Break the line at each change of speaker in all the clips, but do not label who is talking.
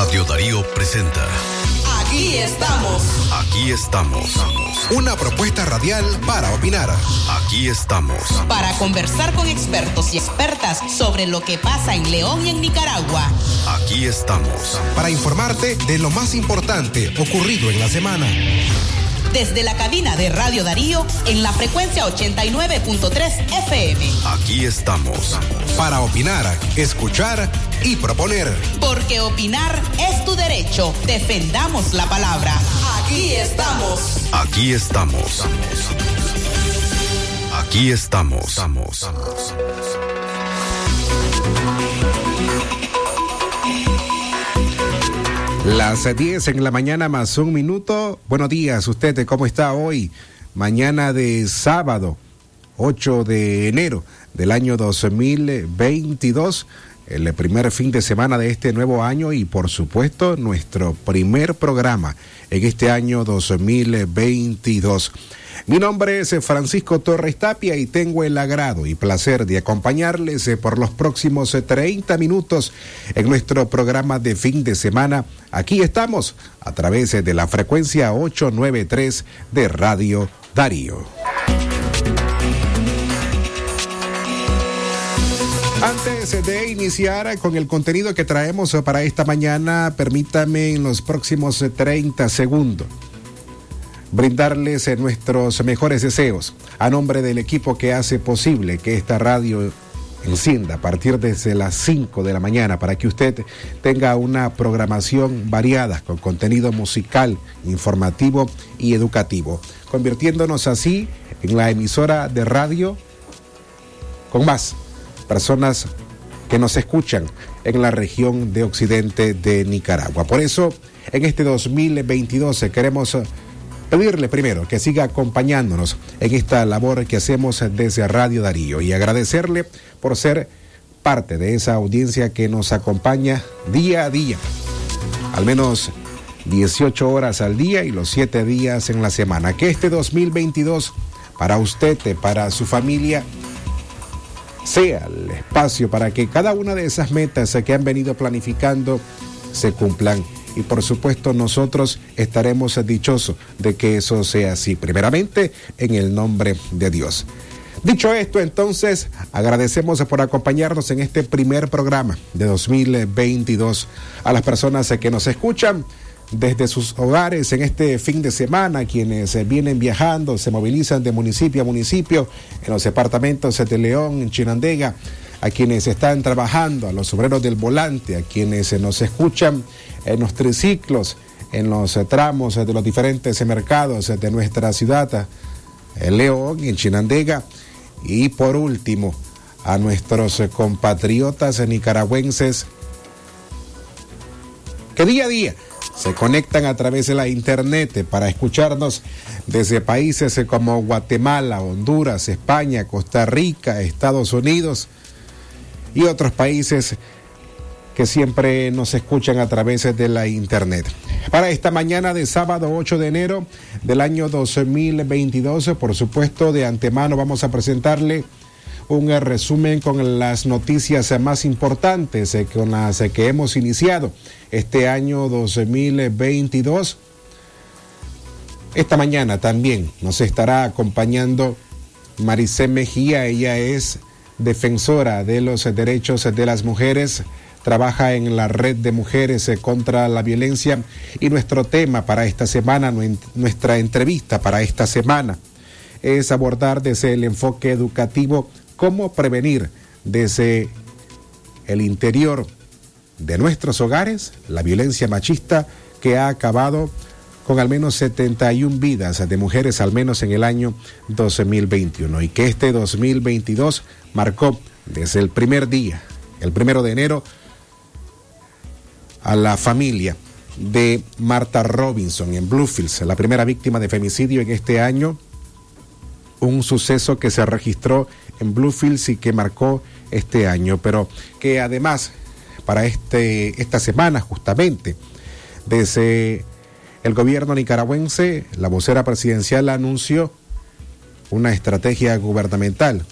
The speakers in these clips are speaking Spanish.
Radio Darío presenta.
Aquí estamos.
Aquí estamos.
Una propuesta radial para opinar.
Aquí estamos.
Para conversar con expertos y expertas sobre lo que pasa en León y en Nicaragua.
Aquí estamos.
Para informarte de lo más importante ocurrido en la semana.
Desde la cabina de Radio Darío en la frecuencia 89.3 FM.
Aquí estamos.
Para opinar, escuchar y proponer.
Porque opinar es tu derecho. Defendamos la palabra. Aquí estamos.
Aquí estamos. Aquí estamos.
Las 10 en la mañana más un minuto. Buenos días, usted, ¿cómo está hoy? Mañana de sábado, 8 de enero del año 2022, el primer fin de semana de este nuevo año y por supuesto nuestro primer programa en este año 2022. Mi nombre es Francisco Torres Tapia y tengo el agrado y placer de acompañarles eh, por los próximos 30 minutos en nuestro programa de fin de semana. Aquí estamos a través de la frecuencia 893 de Radio Darío. Antes de iniciar con el contenido que traemos para esta mañana, permítame en los próximos 30 segundos brindarles nuestros mejores deseos a nombre del equipo que hace posible que esta radio encienda a partir desde las 5 de la mañana para que usted tenga una programación variada con contenido musical, informativo y educativo, convirtiéndonos así en la emisora de radio con más personas que nos escuchan en la región de occidente de Nicaragua. Por eso, en este 2022 queremos pedirle primero que siga acompañándonos en esta labor que hacemos desde Radio Darío y agradecerle por ser parte de esa audiencia que nos acompaña día a día, al menos 18 horas al día y los 7 días en la semana. Que este 2022 para usted, para su familia, sea el espacio para que cada una de esas metas que han venido planificando se cumplan y por supuesto nosotros estaremos dichosos de que eso sea así, primeramente en el nombre de Dios. Dicho esto, entonces, agradecemos por acompañarnos en este primer programa de 2022 a las personas que nos escuchan desde sus hogares en este fin de semana, quienes vienen viajando, se movilizan de municipio a municipio en los departamentos de León, en Chinandega, a quienes están trabajando, a los obreros del volante, a quienes nos escuchan en los triciclos, en los tramos de los diferentes mercados de nuestra ciudad, en León, en Chinandega, y por último, a nuestros compatriotas nicaragüenses que día a día se conectan a través de la internet para escucharnos desde países como Guatemala, Honduras, España, Costa Rica, Estados Unidos y otros países que siempre nos escuchan a través de la internet. Para esta mañana de sábado 8 de enero del año 2022, por supuesto, de antemano vamos a presentarle un resumen con las noticias más importantes eh, con las que hemos iniciado este año 2022. Esta mañana también nos estará acompañando Maricé Mejía, ella es defensora de los derechos de las mujeres, trabaja en la red de mujeres eh, contra la violencia. Y nuestro tema para esta semana, nuestra entrevista para esta semana, es abordar desde el enfoque educativo cómo prevenir desde el interior de nuestros hogares la violencia machista que ha acabado con al menos 71 vidas de mujeres al menos en el año 2021 y que este 2022 marcó desde el primer día, el primero de enero, a la familia de Marta Robinson en Bluefields, la primera víctima de femicidio en este año, un suceso que se registró en Bluefields y que marcó este año, pero que además para este, esta semana justamente, desde el gobierno nicaragüense, la vocera presidencial anunció una estrategia gubernamental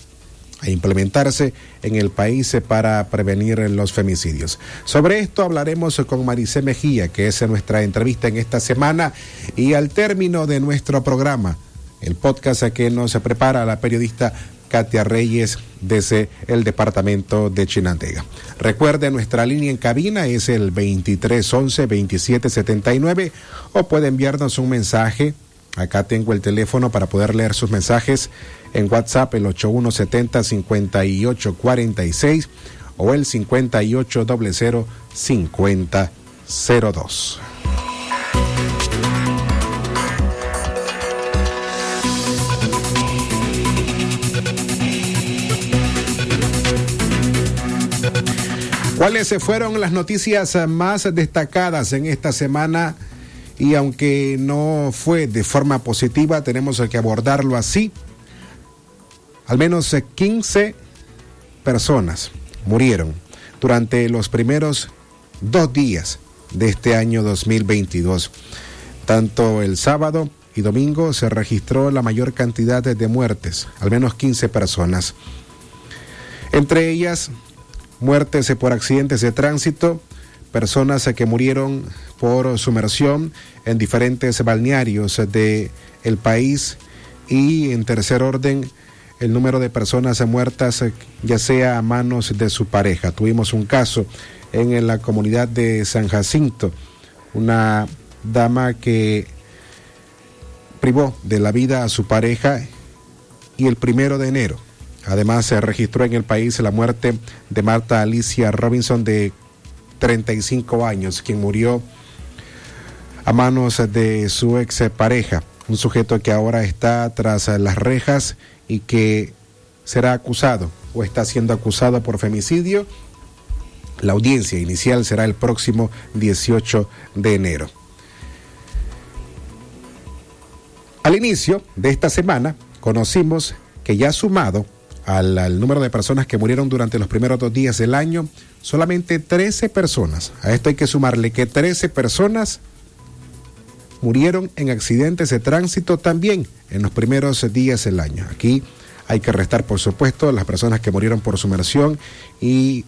a implementarse en el país para prevenir los femicidios. Sobre esto hablaremos con Maricé Mejía, que es nuestra entrevista en esta semana, y al término de nuestro programa, el podcast que nos prepara la periodista Katia Reyes desde el departamento de Chinandega. Recuerde, nuestra línea en cabina es el 2311-2779 o puede enviarnos un mensaje. Acá tengo el teléfono para poder leer sus mensajes en WhatsApp el 8170-5846 o el 5800-5002. ¿Cuáles fueron las noticias más destacadas en esta semana? Y aunque no fue de forma positiva, tenemos que abordarlo así. Al menos 15 personas murieron durante los primeros dos días de este año 2022. Tanto el sábado y domingo se registró la mayor cantidad de muertes, al menos 15 personas. Entre ellas, muertes por accidentes de tránsito, personas que murieron por sumersión en diferentes balnearios de el país. Y en tercer orden el número de personas muertas ya sea a manos de su pareja. Tuvimos un caso en la comunidad de San Jacinto, una dama que privó de la vida a su pareja y el primero de enero. Además, se registró en el país la muerte de Marta Alicia Robinson de 35 años, quien murió a manos de su ex pareja, un sujeto que ahora está tras las rejas y que será acusado o está siendo acusado por femicidio. La audiencia inicial será el próximo 18 de enero. Al inicio de esta semana conocimos que ya sumado al, número de personas que murieron durante los primeros dos días del año, solamente 13 personas. A esto hay que sumarle que 13 personas murieron en accidentes de tránsito también en los primeros días del año. Aquí hay que restar, por supuesto, las personas que murieron por sumersión y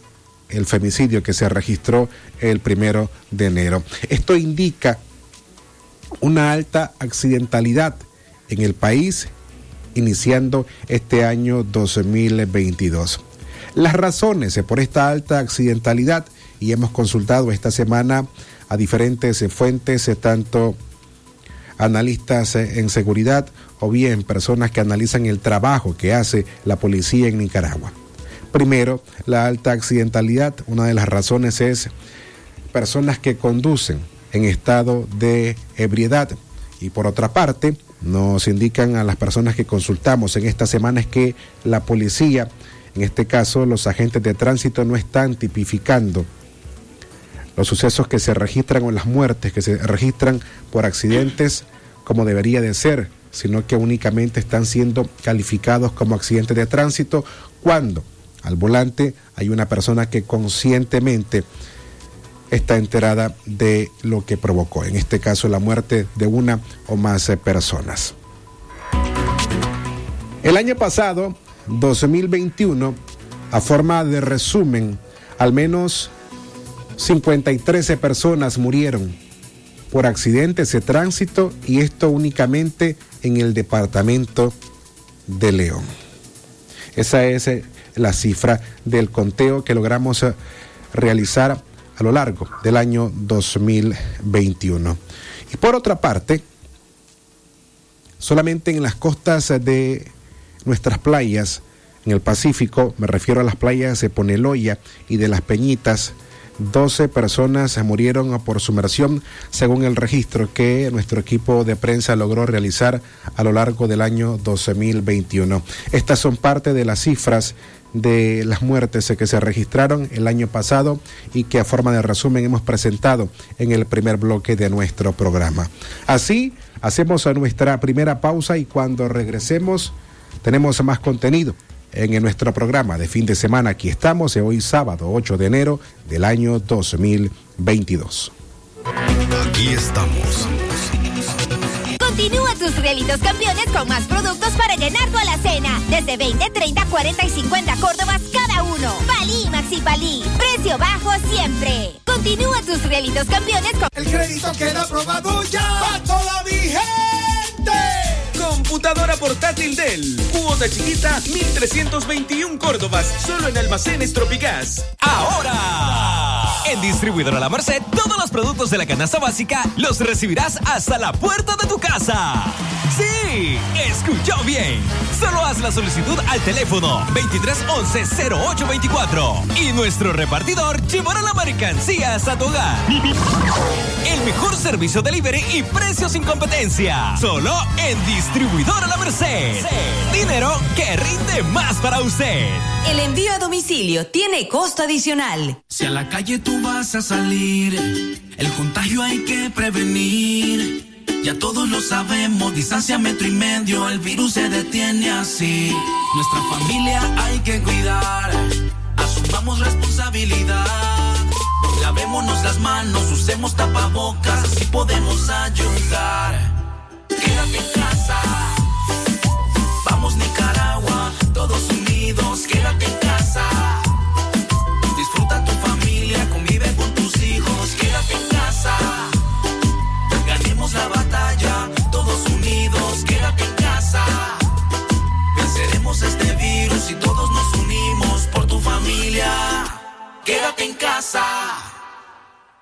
el femicidio que se registró el primero de enero. Esto indica una alta accidentalidad en el país iniciando este año 2022. Las razones por esta alta accidentalidad, y hemos consultado esta semana a diferentes fuentes, tanto analistas en seguridad o bien personas que analizan el trabajo que hace la policía en Nicaragua. Primero, la alta accidentalidad, una de las razones es personas que conducen en estado de ebriedad. Y por otra parte, nos indican a las personas que consultamos en esta semana que la policía, en este caso los agentes de tránsito, no están tipificando los sucesos que se registran o las muertes que se registran por accidentes como debería de ser, sino que únicamente están siendo calificados como accidentes de tránsito cuando al volante hay una persona que conscientemente está enterada de lo que provocó, en este caso la muerte de una o más personas. El año pasado, 2021, a forma de resumen, al menos 53 personas murieron por accidentes de tránsito y esto únicamente en el departamento de León. Esa es eh, la cifra del conteo que logramos eh, realizar a lo largo del año 2021. Y por otra parte, solamente en las costas de nuestras playas, en el Pacífico, me refiero a las playas de Poneloya y de las Peñitas, 12 personas murieron por sumersión, según el registro que nuestro equipo de prensa logró realizar a lo largo del año 2021. Estas son parte de las cifras de las muertes que se registraron el año pasado y que a forma de resumen hemos presentado en el primer bloque de nuestro programa. Así, hacemos nuestra primera pausa y cuando regresemos tenemos más contenido en nuestro programa de fin de semana. Aquí estamos, de hoy sábado 8 de enero del año 2022.
Aquí estamos
Continúa tus realitos campeones con más productos para llenar tu alacena. Desde 20, 30, 40 y 50 Córdobas cada uno. Palí, Maxi Palí. Precio bajo siempre. Continúa tus realitos campeones con...
El crédito queda aprobado ya. ¡Va toda vigente!
Computadora portátil Dell. Cuota chiquita, 1321 Córdobas. Solo en almacenes Tropigás.
Ahora. En Distribuidora La Merced, todos los productos de la canasta básica los recibirás hasta la puerta de tu casa. Sí, escuchó bien. Solo haz la solicitud al teléfono 2311-0824 y nuestro repartidor llevará la mercancía hasta tu hogar. El mejor servicio delivery y precios sin competencia. Solo en Distribuidora La Merced. Dinero que rinde más para usted.
El envío a domicilio tiene costo adicional.
Si a la calle tú vas a salir, el contagio hay que prevenir. Ya todos lo sabemos, distancia metro y medio, el virus se detiene así. Nuestra familia hay que cuidar, asumamos responsabilidad. Lavémonos las manos, usemos tapabocas, así podemos ayudar. Quédate en casa, vamos Nicaragua, todos unidos,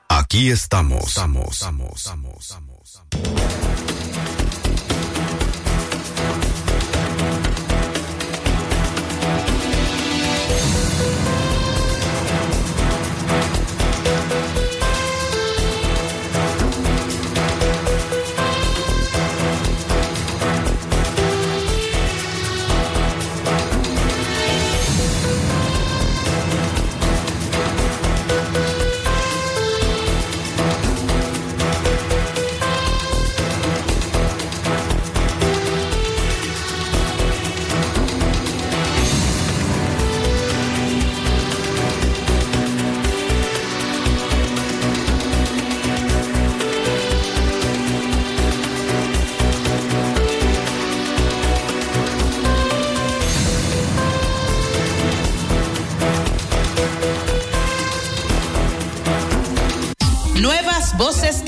Aquí estamos. Estamos, estamos, estamos, estamos.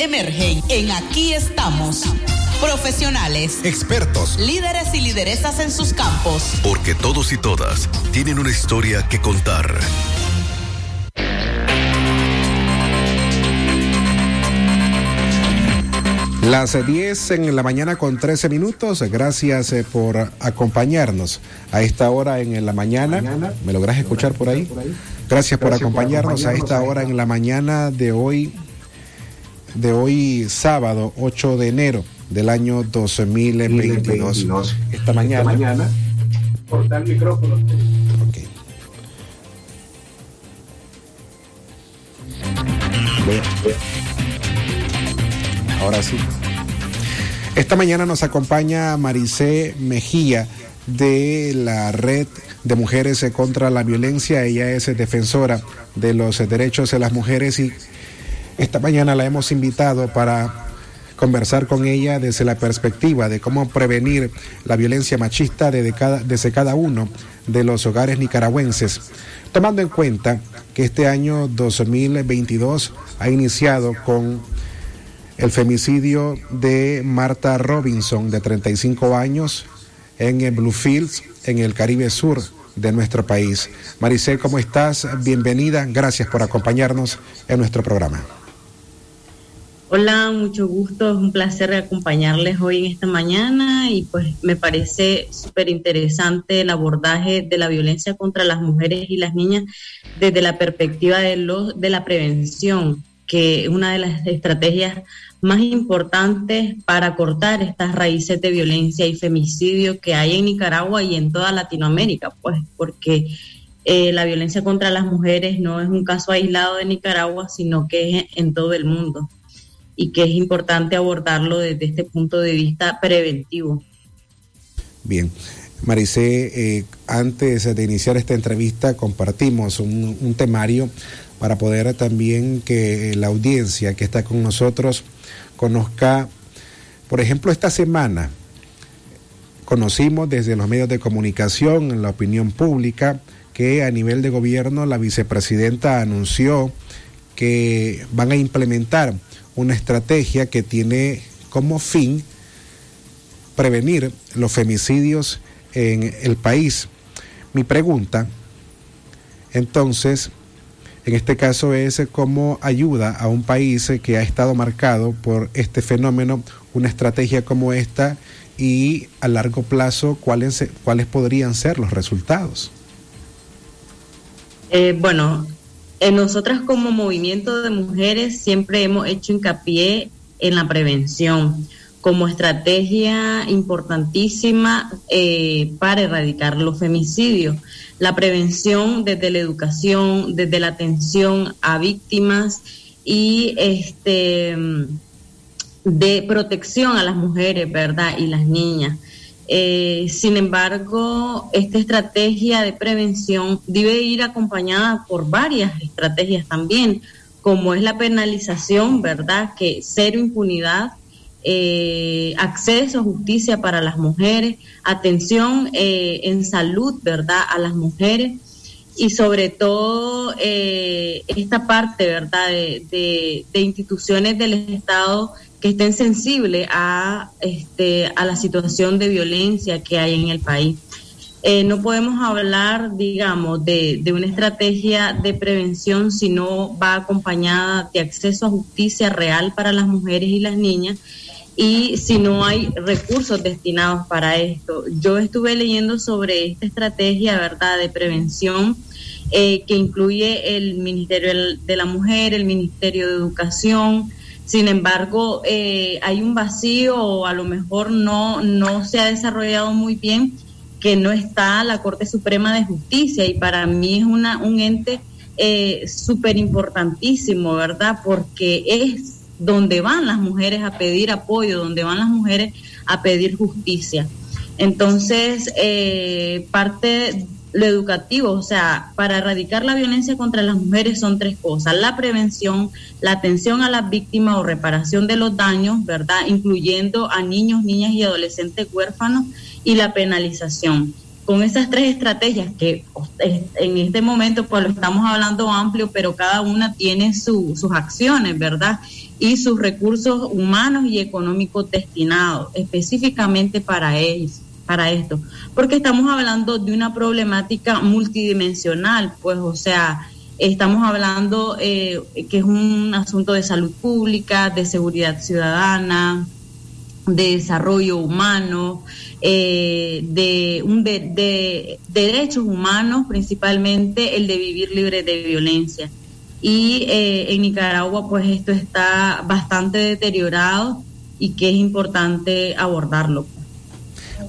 Emergen en Aquí estamos. Profesionales,
Expertos,
líderes y lideresas en sus campos.
Porque todos y todas tienen una historia que contar.
Las 10 en la mañana con 13 minutos. Gracias eh, por acompañarnos a esta hora en la mañana. ¿Me logras escuchar por ahí? Gracias por acompañarnos a esta hora en la mañana de hoy, de hoy sábado 8 de enero del año 2022. Esta mañana.
Corta el micrófono.
Ahora sí. Esta mañana nos acompaña Maricé Mejía de la Red de Mujeres contra la Violencia. Ella es defensora de los derechos de las mujeres y esta mañana la hemos invitado para conversar con ella desde la perspectiva de cómo prevenir la violencia machista desde cada, uno de los hogares nicaragüenses, tomando en cuenta que este año 2022 ha iniciado con el femicidio de Marta Robinson, de 35 años, en el Bluefields, en el Caribe Sur de nuestro país. Maricel, ¿cómo estás? Bienvenida. Gracias por acompañarnos en nuestro programa.
Hola, mucho gusto, es un placer acompañarles hoy en esta mañana y pues me parece súper interesante el abordaje de la violencia contra las mujeres y las niñas desde la perspectiva de, lo, de la prevención, que es una de las estrategias más importantes para cortar estas raíces de violencia y femicidio que hay en Nicaragua y en toda Latinoamérica, pues porque eh, la violencia contra las mujeres no es un caso aislado de Nicaragua, sino que es en todo el mundo y que es importante abordarlo desde este punto de vista preventivo.
Bien. Maricé, eh, antes de iniciar esta entrevista compartimos un, un, temario para poder también que la audiencia que está con nosotros conozca Por ejemplo, esta semana conocimos desde los medios de comunicación, en la opinión pública, que a nivel de gobierno la vicepresidenta anunció que van a implementar una estrategia que tiene como fin prevenir los femicidios en el país. Mi pregunta, entonces, en este caso es cómo ayuda a un país que ha estado marcado por este fenómeno una estrategia como esta y a largo plazo cuáles, cuáles podrían ser los resultados.
Eh, bueno, en nosotras como movimiento de mujeres siempre hemos hecho hincapié en la prevención como estrategia importantísima eh, para erradicar los femicidios. La prevención desde la educación, desde la atención a víctimas y este de protección a las mujeres, ¿verdad? Y las niñas. Eh, sin embargo, esta estrategia de prevención debe ir acompañada por varias estrategias también, como es la penalización, ¿verdad? Que cero impunidad, eh, acceso a justicia para las mujeres, atención eh, en salud, ¿verdad? A las mujeres y sobre todo esta parte, ¿verdad? de instituciones del Estado que estén sensibles a, este, a la situación de violencia que hay en el país. Eh, no podemos hablar, digamos, de, de, una estrategia de prevención si no va acompañada de acceso a justicia real para las mujeres y las niñas y si no hay recursos destinados para esto. Yo estuve leyendo sobre esta estrategia, ¿verdad?, de prevención eh, que incluye el Ministerio de la Mujer, el Ministerio de Educación, sin embargo, eh, hay un vacío o a lo mejor no, no se ha desarrollado muy bien que no está la Corte Suprema de Justicia y para mí es una, un ente eh, súper importantísimo, ¿verdad? Porque es donde van las mujeres a pedir apoyo, donde van las mujeres a pedir justicia. Entonces, eh, parte lo educativo, o sea, para erradicar la violencia contra las mujeres son tres cosas, la prevención, la atención a las víctimas o reparación de los daños, ¿verdad? Incluyendo a niños, niñas y adolescentes huérfanos y la penalización. Con esas tres estrategias que en este momento pues lo estamos hablando amplio, pero cada una tiene sus acciones, ¿verdad? Y sus recursos humanos y económicos destinados específicamente para ellos para esto, porque estamos hablando de una problemática multidimensional, pues, o sea, estamos hablando eh, que es un asunto de salud pública, de seguridad ciudadana, de desarrollo humano, eh, de, derechos humanos, principalmente el de vivir libre de violencia. Y eh, en Nicaragua, pues esto está bastante deteriorado y que es importante abordarlo.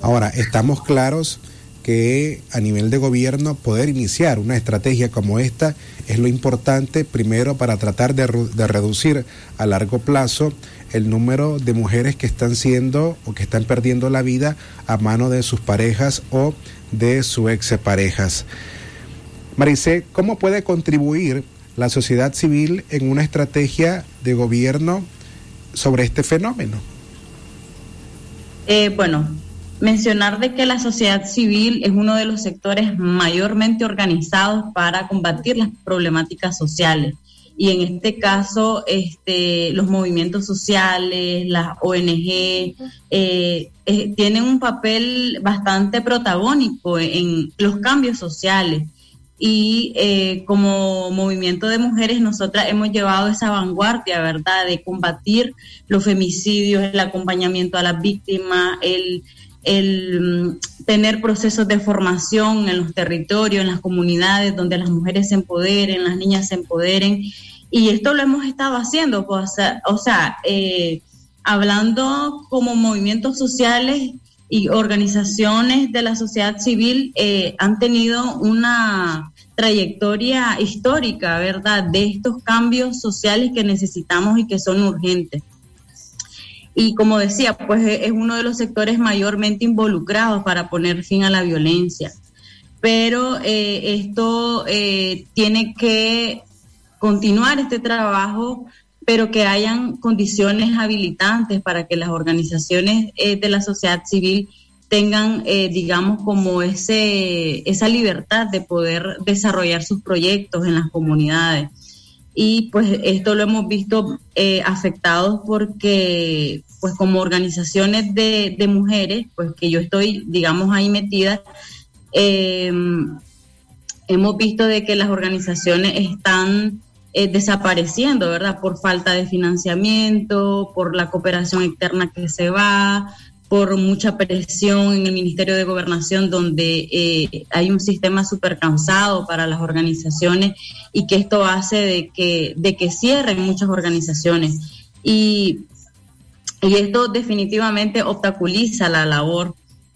Ahora, estamos claros que a nivel de gobierno poder iniciar una estrategia como esta es lo importante primero para tratar de, reducir a largo plazo el número de mujeres que están siendo o que están perdiendo la vida a mano de sus parejas o de sus exparejas. Maricé, ¿cómo puede contribuir la sociedad civil en una estrategia de gobierno sobre este fenómeno?
Eh, bueno, mencionar de que la sociedad civil es uno de los sectores mayormente organizados para combatir las problemáticas sociales. Y en este caso, este, los movimientos sociales, las ONG, eh, eh, tienen un papel bastante protagónico en los cambios sociales. Y eh, como movimiento de mujeres, nosotras hemos llevado esa vanguardia, ¿verdad?, de combatir los femicidios, el acompañamiento a las víctimas, el el mm, tener procesos de formación en los territorios, en las comunidades, donde las mujeres se empoderen, las niñas se empoderen. Y esto lo hemos estado haciendo, pues, o sea, eh, hablando como movimientos sociales y organizaciones de la sociedad civil eh, han tenido una trayectoria histórica, ¿verdad?, de estos cambios sociales que necesitamos y que son urgentes y como decía, pues e-, es uno de los sectores mayormente involucrados para poner fin a la violencia. Pero eh, esto eh, tiene que continuar este trabajo pero que hayan condiciones habilitantes para que las organizaciones eh, de la sociedad civil tengan, eh, digamos, como ese, esa libertad de poder desarrollar sus proyectos en las comunidades. Y pues esto lo hemos visto eh, afectados porque, pues como organizaciones de, de, mujeres, pues que yo estoy, digamos, ahí metida, eh, hemos visto de que las organizaciones están eh, desapareciendo, ¿verdad? Por falta de financiamiento, por la cooperación externa que se va, por mucha presión en el Ministerio de Gobernación, donde eh, hay un sistema súper cansado para las organizaciones y que esto hace de que, de que cierren muchas organizaciones. Y, y esto definitivamente obstaculiza la labor.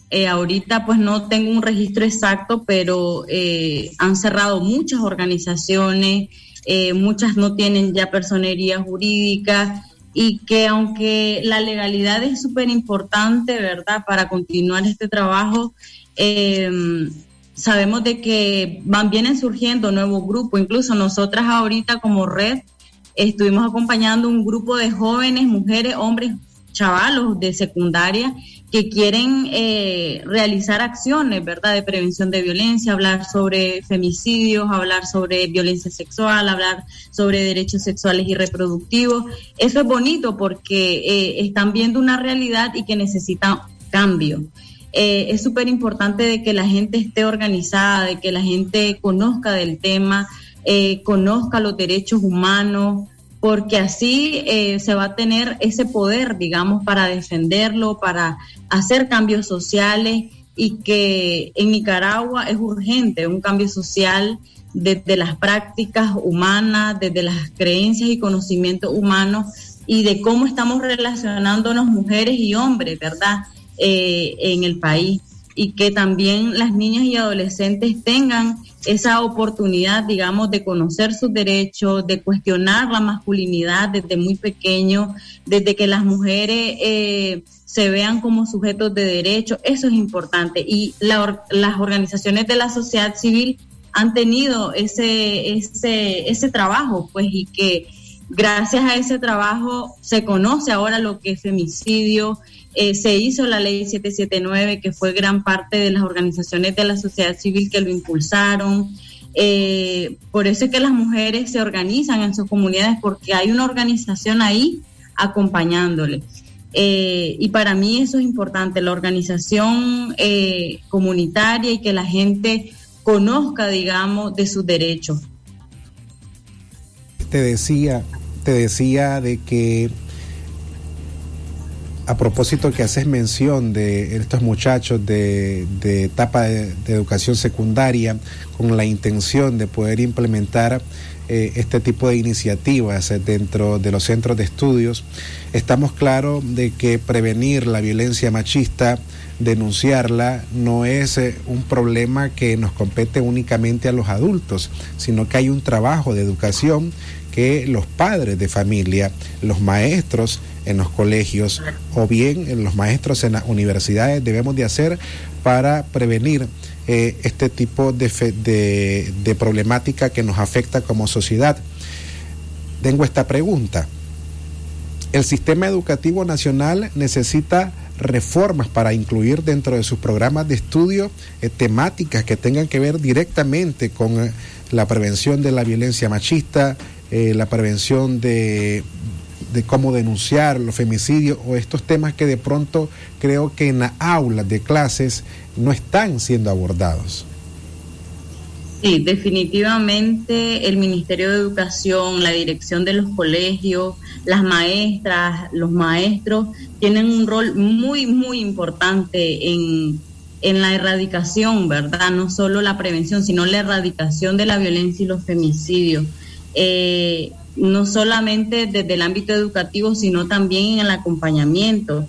Eh, ahorita pues no tengo un registro exacto, pero eh, han cerrado muchas organizaciones, muchas no tienen ya personería jurídica y que aunque la legalidad es súper importante, ¿verdad?, para continuar este trabajo, eh, sabemos de que van, vienen surgiendo nuevos grupos, incluso nosotras ahorita como red estuvimos acompañando un grupo de jóvenes, mujeres, hombres, chavalos de secundaria que quieren eh, realizar acciones, ¿verdad?, de prevención de violencia, hablar sobre femicidios, hablar sobre violencia sexual, hablar sobre derechos sexuales y reproductivos. Eso es bonito porque eh, están viendo una realidad y que necesitan cambio. Eh, es súper importante de que la gente esté organizada, de que la gente conozca del tema, conozca los derechos humanos, porque así eh, se va a tener ese poder, digamos, para defenderlo, para hacer cambios sociales y que en Nicaragua es urgente un cambio social desde las prácticas humanas, desde las creencias y conocimientos humanos y de cómo estamos relacionándonos mujeres y hombres, ¿verdad? Eh, en el país y que también las niñas y adolescentes tengan esa oportunidad, digamos, de conocer sus derechos, de cuestionar la masculinidad desde muy pequeño, desde que las mujeres eh, se vean como sujetos de derecho, eso es importante. Y las organizaciones de la sociedad civil han tenido ese, ese, ese trabajo, pues, y que gracias a ese trabajo se conoce ahora lo que es femicidio, eh, se hizo la ley 779, que fue gran parte de las organizaciones de la sociedad civil que lo impulsaron. Eh, por eso es que las mujeres se organizan en sus comunidades, porque hay una organización ahí acompañándole. Eh, y para mí eso es importante, la organización comunitaria y que la gente conozca, digamos, de sus derechos.
Te decía, te decía de que a propósito que haces mención de estos muchachos de, etapa de, de, educación secundaria con la intención de poder implementar eh, este tipo de iniciativas dentro de los centros de estudios, estamos claros de que prevenir la violencia machista, denunciarla, no es eh, un problema que nos compete únicamente a los adultos, sino que hay un trabajo de educación que los padres de familia, los maestros, en los colegios o bien en los maestros en las universidades debemos de hacer para prevenir eh, este tipo de, de, de problemática que nos afecta como sociedad. Tengo esta pregunta. El sistema educativo nacional necesita reformas para incluir dentro de sus programas de estudio eh, temáticas que tengan que ver directamente con eh, la prevención de la violencia machista, eh, la prevención de, de cómo denunciar los femicidios o estos temas que de pronto creo que en las aulas de clases no están siendo abordados.
Sí, definitivamente el Ministerio de Educación, la dirección de los colegios, las maestras, los maestros tienen un rol muy, muy importante en, en la erradicación, ¿verdad? No solo la prevención, sino la erradicación de la violencia y los femicidios. Eh, no solamente desde el ámbito educativo, sino también en el acompañamiento.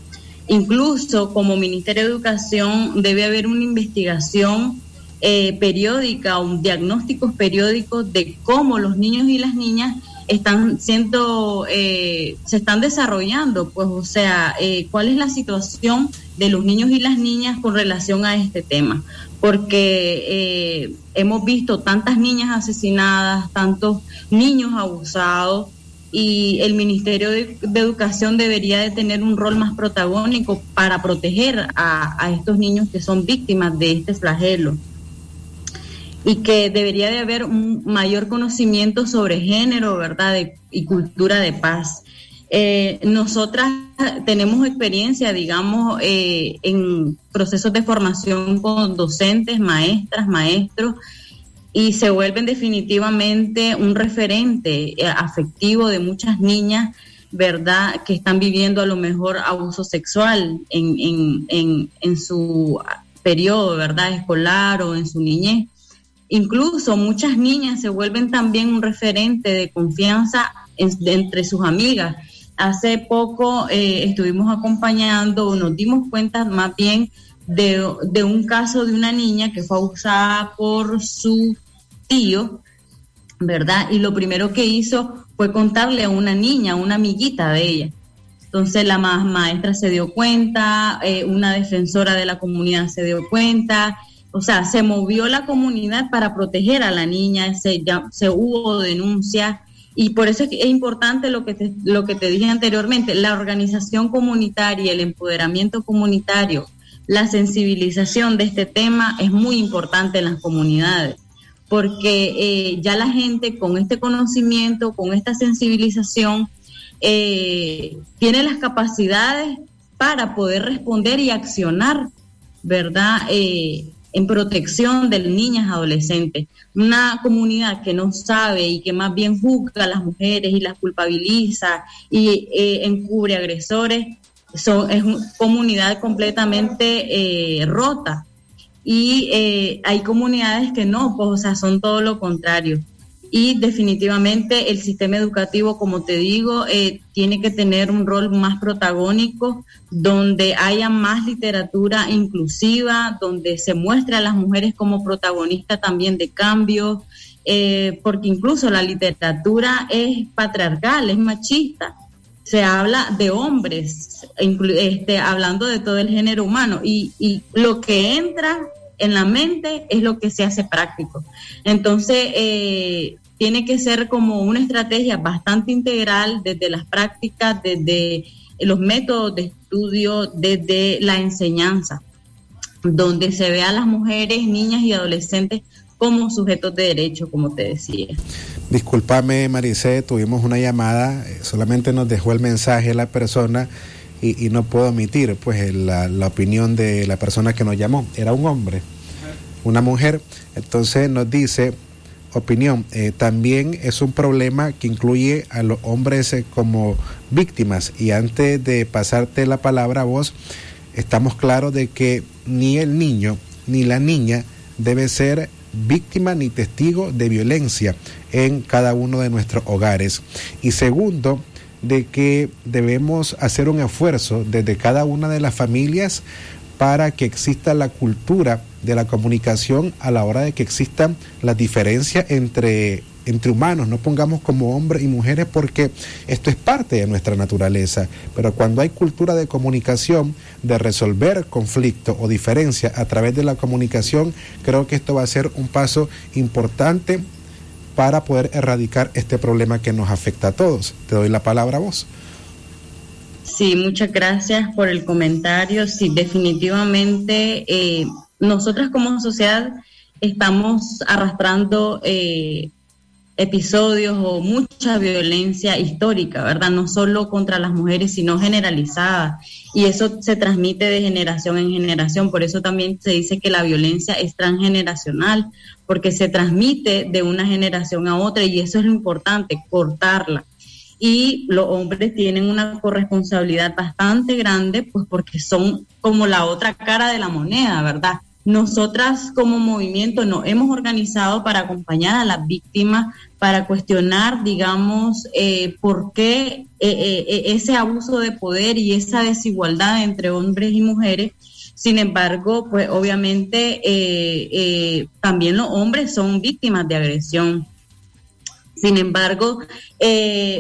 Incluso como Ministerio de Educación debe haber una investigación eh, periódica, un diagnóstico periódico de cómo los niños y las niñas están siendo, eh, se están desarrollando, pues, o sea, eh, cuál es la situación de los niños y las niñas con relación a este tema, porque eh, hemos visto tantas niñas asesinadas, tantos niños abusados, y el Ministerio de, Educación debería de tener un rol más protagónico para proteger a, estos niños que son víctimas de este flagelo y que debería de haber un mayor conocimiento sobre género, ¿verdad? y cultura de paz. Eh, nosotras tenemos experiencia, digamos, eh, en procesos de formación con docentes, maestras, maestros, y se vuelven definitivamente un referente eh, afectivo de muchas niñas, ¿verdad?, que están viviendo a lo mejor abuso sexual en, en, en, en su periodo, ¿verdad?, escolar o en su niñez. Incluso muchas niñas se vuelven también un referente de confianza entre sus amigas. Hace poco eh, estuvimos acompañando, nos dimos cuenta más bien de, de, un caso de una niña que fue abusada por su tío, ¿verdad? Y lo primero que hizo fue contarle a una niña, a una amiguita de ella. Entonces la maestra se dio cuenta, eh, una defensora de la comunidad se dio cuenta, o sea, se movió la comunidad para proteger a la niña, se, se hubo denuncias y por eso es, importante lo que, te, lo que te dije anteriormente, la organización comunitaria, el empoderamiento comunitario, la sensibilización de este tema es muy importante en las comunidades porque eh, ya la gente con este conocimiento, con esta sensibilización, eh, tiene las capacidades para poder responder y accionar, ¿verdad? Eh, en protección de niñas adolescentes. Una comunidad que no sabe y que más bien juzga a las mujeres y las culpabiliza y encubre agresores, son, es una comunidad completamente rota y eh, hay comunidades que no, pues, o sea, son todo lo contrario. Y definitivamente el sistema educativo, como te digo, eh, tiene que tener un rol más protagónico, donde haya más literatura inclusiva, donde se muestre a las mujeres como protagonistas también de cambio, eh, porque incluso la literatura es patriarcal, es machista. Se habla de hombres, este, hablando de todo el género humano, y, y, lo que entra en la mente es lo que se hace práctico. Entonces, eh, tiene que ser como una estrategia bastante integral desde las prácticas, desde los métodos de estudio, desde la enseñanza, donde se ve a las mujeres, niñas y adolescentes como sujetos de derecho, como te decía.
Disculpame, Maricé, tuvimos una llamada, eh, solamente nos dejó el mensaje la persona y, no puedo omitir pues la, opinión de la persona que nos llamó. Era un hombre, una mujer. Entonces nos dice, opinión, eh, también es un problema que incluye a los hombres eh, como víctimas. Y antes de pasarte la palabra a vos, estamos claros de que ni el niño ni la niña debe ser víctima ni testigo de violencia en cada uno de nuestros hogares. Y segundo, de que debemos hacer un esfuerzo desde cada una de las familias para que exista la cultura de la comunicación a la hora de que existan las diferencias entre, entre humanos. No pongamos como hombres y mujeres porque esto es parte de nuestra naturaleza. Pero cuando hay cultura de comunicación, de resolver conflictos o diferencias a través de la comunicación, creo que esto va a ser un paso importante para poder erradicar este problema que nos afecta a todos. Te doy la palabra a vos.
Sí, muchas gracias por el comentario. Sí, definitivamente eh, nosotras como sociedad estamos arrastrando eh, episodios o mucha violencia histórica, ¿verdad? No solo contra las mujeres, sino generalizada. Y eso se transmite de generación en generación. Por eso también se dice que la violencia es transgeneracional, porque se transmite de una generación a otra y eso es lo importante, cortarla. Y los hombres tienen una corresponsabilidad bastante grande, pues porque son como la otra cara de la moneda, ¿verdad? Nosotras como movimiento nos hemos organizado para acompañar a las víctimas, para cuestionar, digamos, eh, por qué eh, eh, ese abuso de poder y esa desigualdad entre hombres y mujeres. Sin embargo, pues obviamente también los hombres son víctimas de agresión. Sin embargo,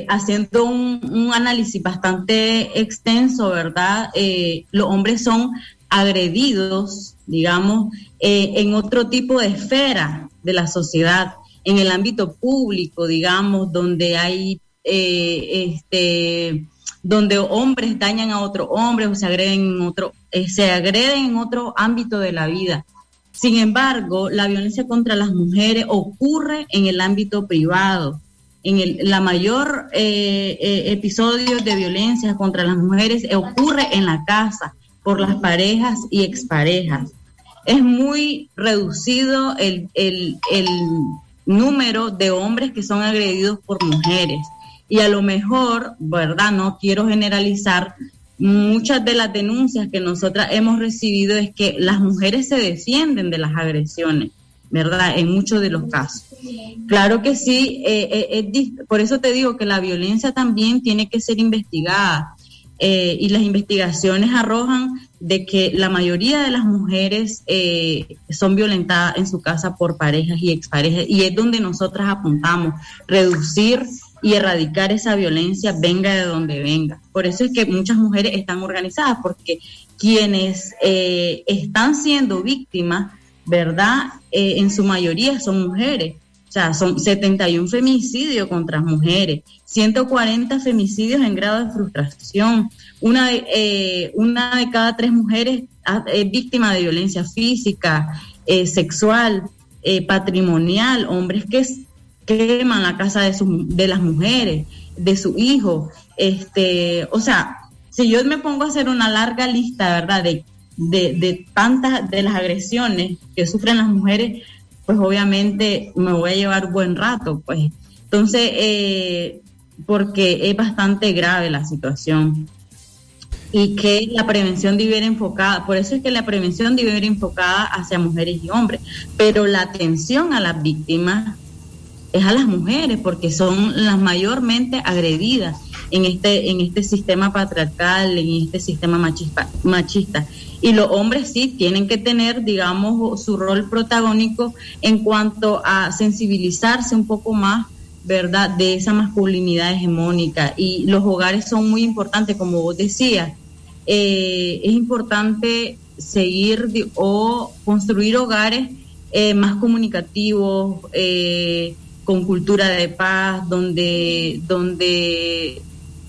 haciendo un, un, análisis bastante extenso, ¿verdad? los hombres son agredidos, digamos, eh, en otro tipo de esfera de la sociedad, en el ámbito público, digamos, donde hay eh, este, donde hombres dañan a otros hombres o se agreden en otro, eh, se agreden en otro ámbito de la vida. Sin embargo, la violencia contra las mujeres ocurre en el ámbito privado. En el, la mayor eh, episodio de violencia contra las mujeres ocurre en la casa por las parejas y exparejas. Es muy reducido el número de hombres que son agredidos por mujeres. Y a lo mejor, ¿verdad? No quiero generalizar, muchas de las denuncias que nosotras hemos recibido es que las mujeres se defienden de las agresiones, ¿verdad? En muchos de los casos. Claro que sí, eh, eh, por eso te digo que la violencia también tiene que ser investigada. Eh, y las investigaciones arrojan de que la mayoría de las mujeres son violentadas en su casa por parejas y exparejas y es donde nosotras apuntamos, reducir y erradicar esa violencia venga de donde venga. Por eso es que muchas mujeres están organizadas, porque quienes eh, están siendo víctimas, ¿verdad? en su mayoría son mujeres sea, son 71 femicidios contra mujeres, 140 femicidios en grado de frustración. Una de, eh, una de cada tres mujeres es víctima de violencia física, eh, sexual, eh, patrimonial, hombres que queman la casa de, de las mujeres, de su hijo. Este, o sea, si yo me pongo a hacer una larga lista, ¿verdad?, de, de, de tantas de las agresiones que sufren las mujeres, pues obviamente me voy a llevar buen rato, pues. Entonces, eh, porque es bastante grave la situación y que la prevención debe ir enfocada, por eso es que la prevención debe ir enfocada hacia mujeres y hombres, pero la atención a las víctimas es a las mujeres porque son las mayormente agredidas en este en este sistema patriarcal, en este sistema machista, machista y los hombres sí tienen que tener, digamos, su rol protagónico en cuanto a sensibilizarse un poco más, ¿verdad?, de esa masculinidad hegemónica. Y los hogares son muy importantes, como vos decías. Eh, es importante seguir o construir hogares eh, más comunicativos, eh, con cultura de paz, donde, donde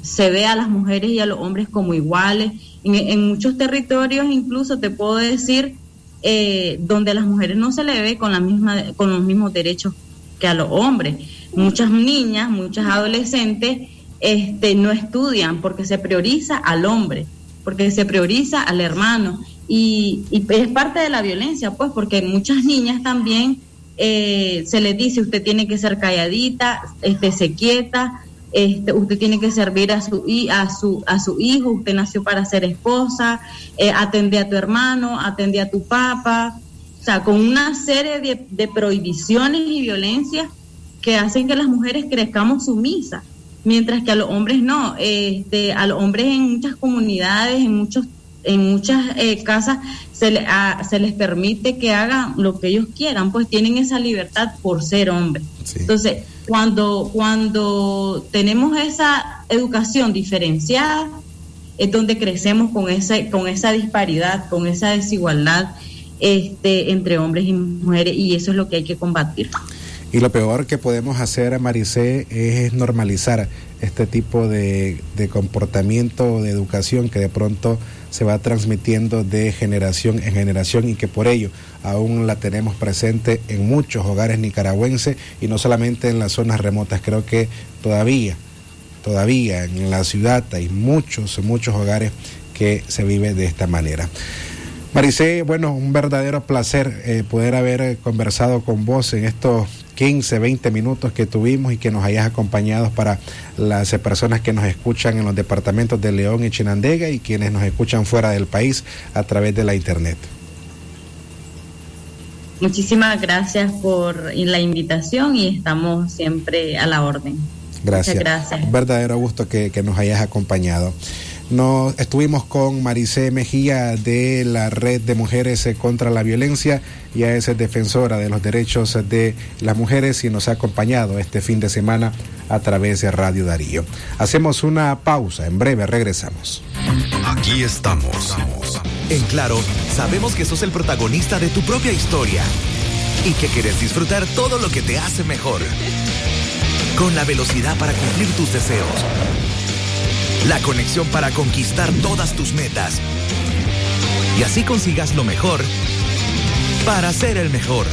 se ve a las mujeres y a los hombres como iguales en, muchos territorios incluso te puedo decir eh, donde a las mujeres no se le ve con, la misma, con los mismos derechos que a los hombres. Muchas niñas, muchas adolescentes este, no estudian porque se prioriza al hombre, porque se prioriza al hermano. Y, es parte de la violencia, pues, porque muchas niñas también eh, se les dice usted tiene que ser calladita, este, se quieta, este, usted tiene que servir a su, a su, a su hijo, usted nació para ser esposa, eh, a tu hermano, atende a tu papá, o sea, con una serie de, prohibiciones y violencias que hacen que las mujeres crezcamos sumisas, mientras que a los hombres no, este, a los hombres en muchas comunidades, en muchos en muchas eh, casas se, se les permite que hagan lo que ellos quieran, pues tienen esa libertad por ser hombres. Entonces, cuando, cuando tenemos esa educación diferenciada, es donde crecemos con esa, con esa disparidad, con esa desigualdad este, entre hombres y mujeres, y eso es lo que hay que combatir.
Y lo peor que podemos hacer, Maricé, es normalizar este tipo de, de comportamiento, de educación que de pronto se va transmitiendo de generación en generación y que por ello aún la tenemos presente en muchos hogares nicaragüenses y no solamente en las zonas remotas. Creo que todavía, todavía en la ciudad hay muchos, muchos hogares que se vive de esta manera. Maricé, bueno, un verdadero placer eh, poder haber conversado con vos en estos 15, 20 minutos que tuvimos y que nos hayas acompañado para las personas que nos escuchan en los departamentos de León y Chinandega y quienes nos escuchan fuera del país a través de la internet.
Muchísimas gracias por la invitación y estamos siempre a la orden.
Gracias. gracias. Un verdadero gusto que, que nos hayas acompañado. Nos estuvimos con Maricé Mejía de la Red de Mujeres contra la Violencia, ya es defensora de los derechos de las mujeres y nos ha acompañado este fin de semana a través de Radio Darío. Hacemos una pausa, en breve regresamos.
Aquí estamos. En Claro, sabemos que sos el protagonista de tu propia historia y que quieres disfrutar todo lo que te hace mejor. con la velocidad para cumplir tus deseos, la conexión para conquistar todas tus metas y así consigas lo mejor para ser el mejor.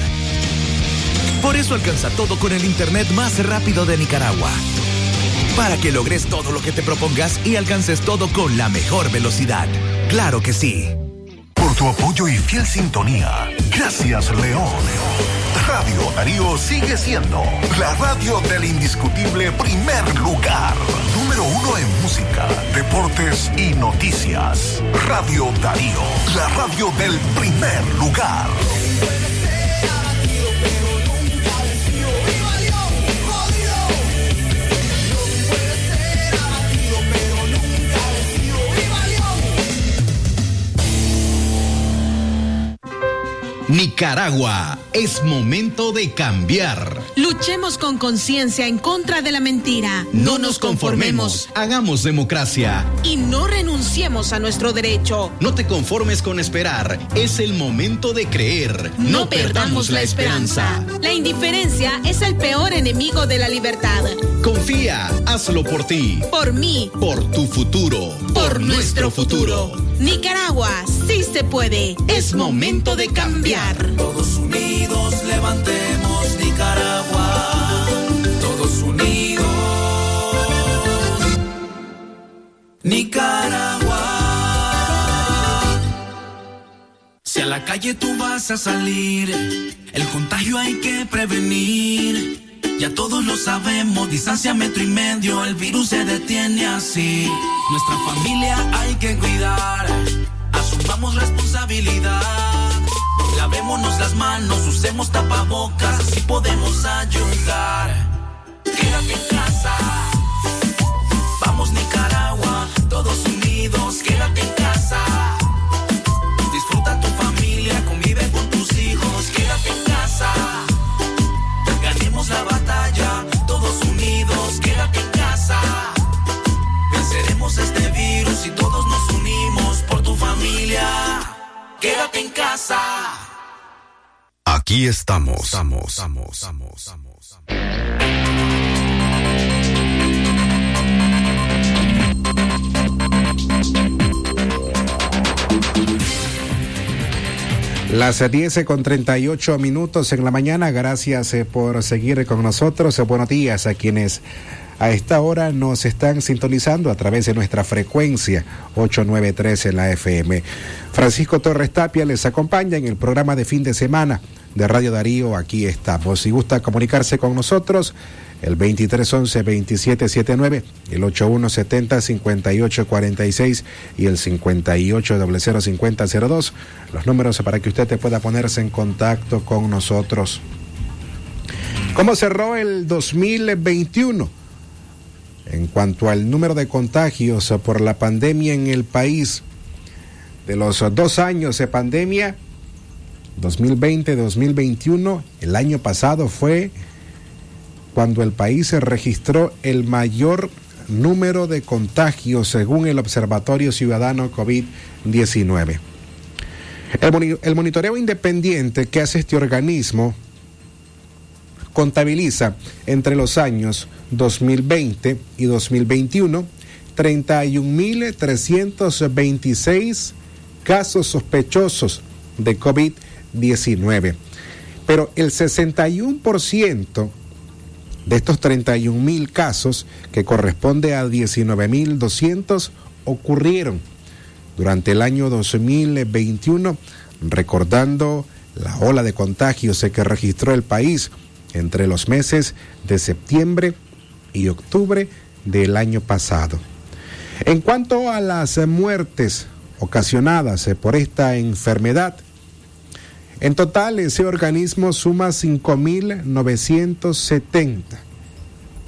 Por eso alcanza todo con el Internet más rápido de Nicaragua. Para que logres todo lo que te propongas y alcances todo con la mejor velocidad. Claro que sí.
Tu apoyo y fiel sintonía. Gracias, León. Radio Darío sigue siendo la radio del indiscutible primer lugar. Número uno en música, deportes y noticias. Radio Darío, la radio del primer lugar.
Nicaragua, es momento de cambiar.
Luchemos con conciencia en contra de la mentira.
No nos conformemos, hagamos democracia.
Y no renunciemos a nuestro derecho.
No te conformes con esperar, es el momento de creer. No, perdamos la esperanza.
La indiferencia es el peor enemigo de la libertad.
Confía, hazlo por ti.
Por mí.
Por tu futuro.
Por, nuestro futuro. Nicaragua, sí se puede. Es momento de cambiar.
Todos unidos levantemos Nicaragua. Todos unidos. Nicaragua. Si a la calle tú vas a salir, el contagio hay que prevenir. Ya todos lo sabemos, distancia metro y medio, el virus se detiene así. Nuestra familia hay que cuidar, asumamos responsabilidad. Lavémonos las manos, usemos tapabocas, así podemos ayudar. Quédate en casa. Vamos Nicaragua, todos unidos, quédate en casa. Venceremos este virus y todos nos unimos por tu familia. Quédate en casa.
Aquí estamos. Estamos, estamos, estamos, estamos.
Las 10 con 38 minutos en la mañana. Gracias eh, por seguir con nosotros. Eh, Buenos días a quienes a esta hora nos están sintonizando a través de nuestra frecuencia 893 en la FM. Francisco Torres Tapia les acompaña en el programa de fin de semana de Radio Darío. Aquí estamos. Si gusta comunicarse con nosotros, el 2311-2779, el 8170-5846 y el 58005002. Los números para que usted pueda ponerse en contacto con nosotros. ¿Cómo cerró el 2021? En cuanto al número de contagios por la pandemia en el país, de los dos años de pandemia, 2020-2021, el año pasado fue cuando el país registró el mayor número de contagios según el Observatorio Ciudadano COVID-19. El, monitoreo independiente que hace este organismo contabiliza entre los años 2020 y 2021 31.326 casos sospechosos de COVID-19. Pero el 61% de estos 31 mil casos, que corresponde a 19.200, ocurrieron durante el año 2021, recordando la ola de contagios que registró el país entre los meses de septiembre y octubre del año pasado. En cuanto a las muertes ocasionadas por esta enfermedad, en total, ese organismo suma 5.970.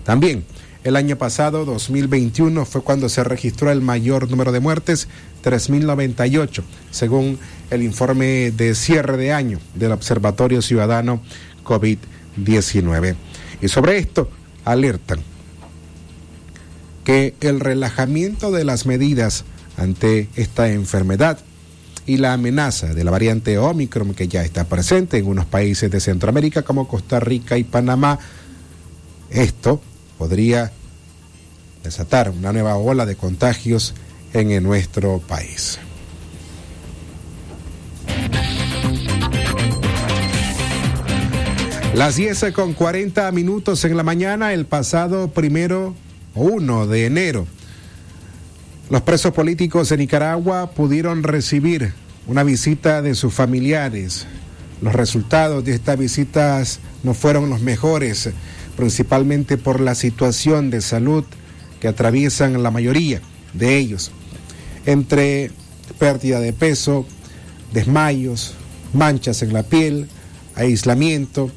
También, el año pasado, 2021, fue cuando se registró el mayor número de muertes, 3.098, según el informe de cierre de año del Observatorio Ciudadano COVID-19. Y sobre esto, alertan que el relajamiento de las medidas ante esta enfermedad y la amenaza de la variante Omicron que ya está presente en unos países de Centroamérica como Costa Rica y Panamá. Esto podría desatar una nueva ola de contagios en nuestro país. Las 10 con 40 minutos en la mañana, el pasado primero 1 de enero. Los presos políticos de Nicaragua pudieron recibir una visita de sus familiares. Los resultados de estas visitas no fueron los mejores, principalmente por la situación de salud que atraviesan la mayoría de ellos, entre pérdida de peso, desmayos, manchas en la piel, aislamiento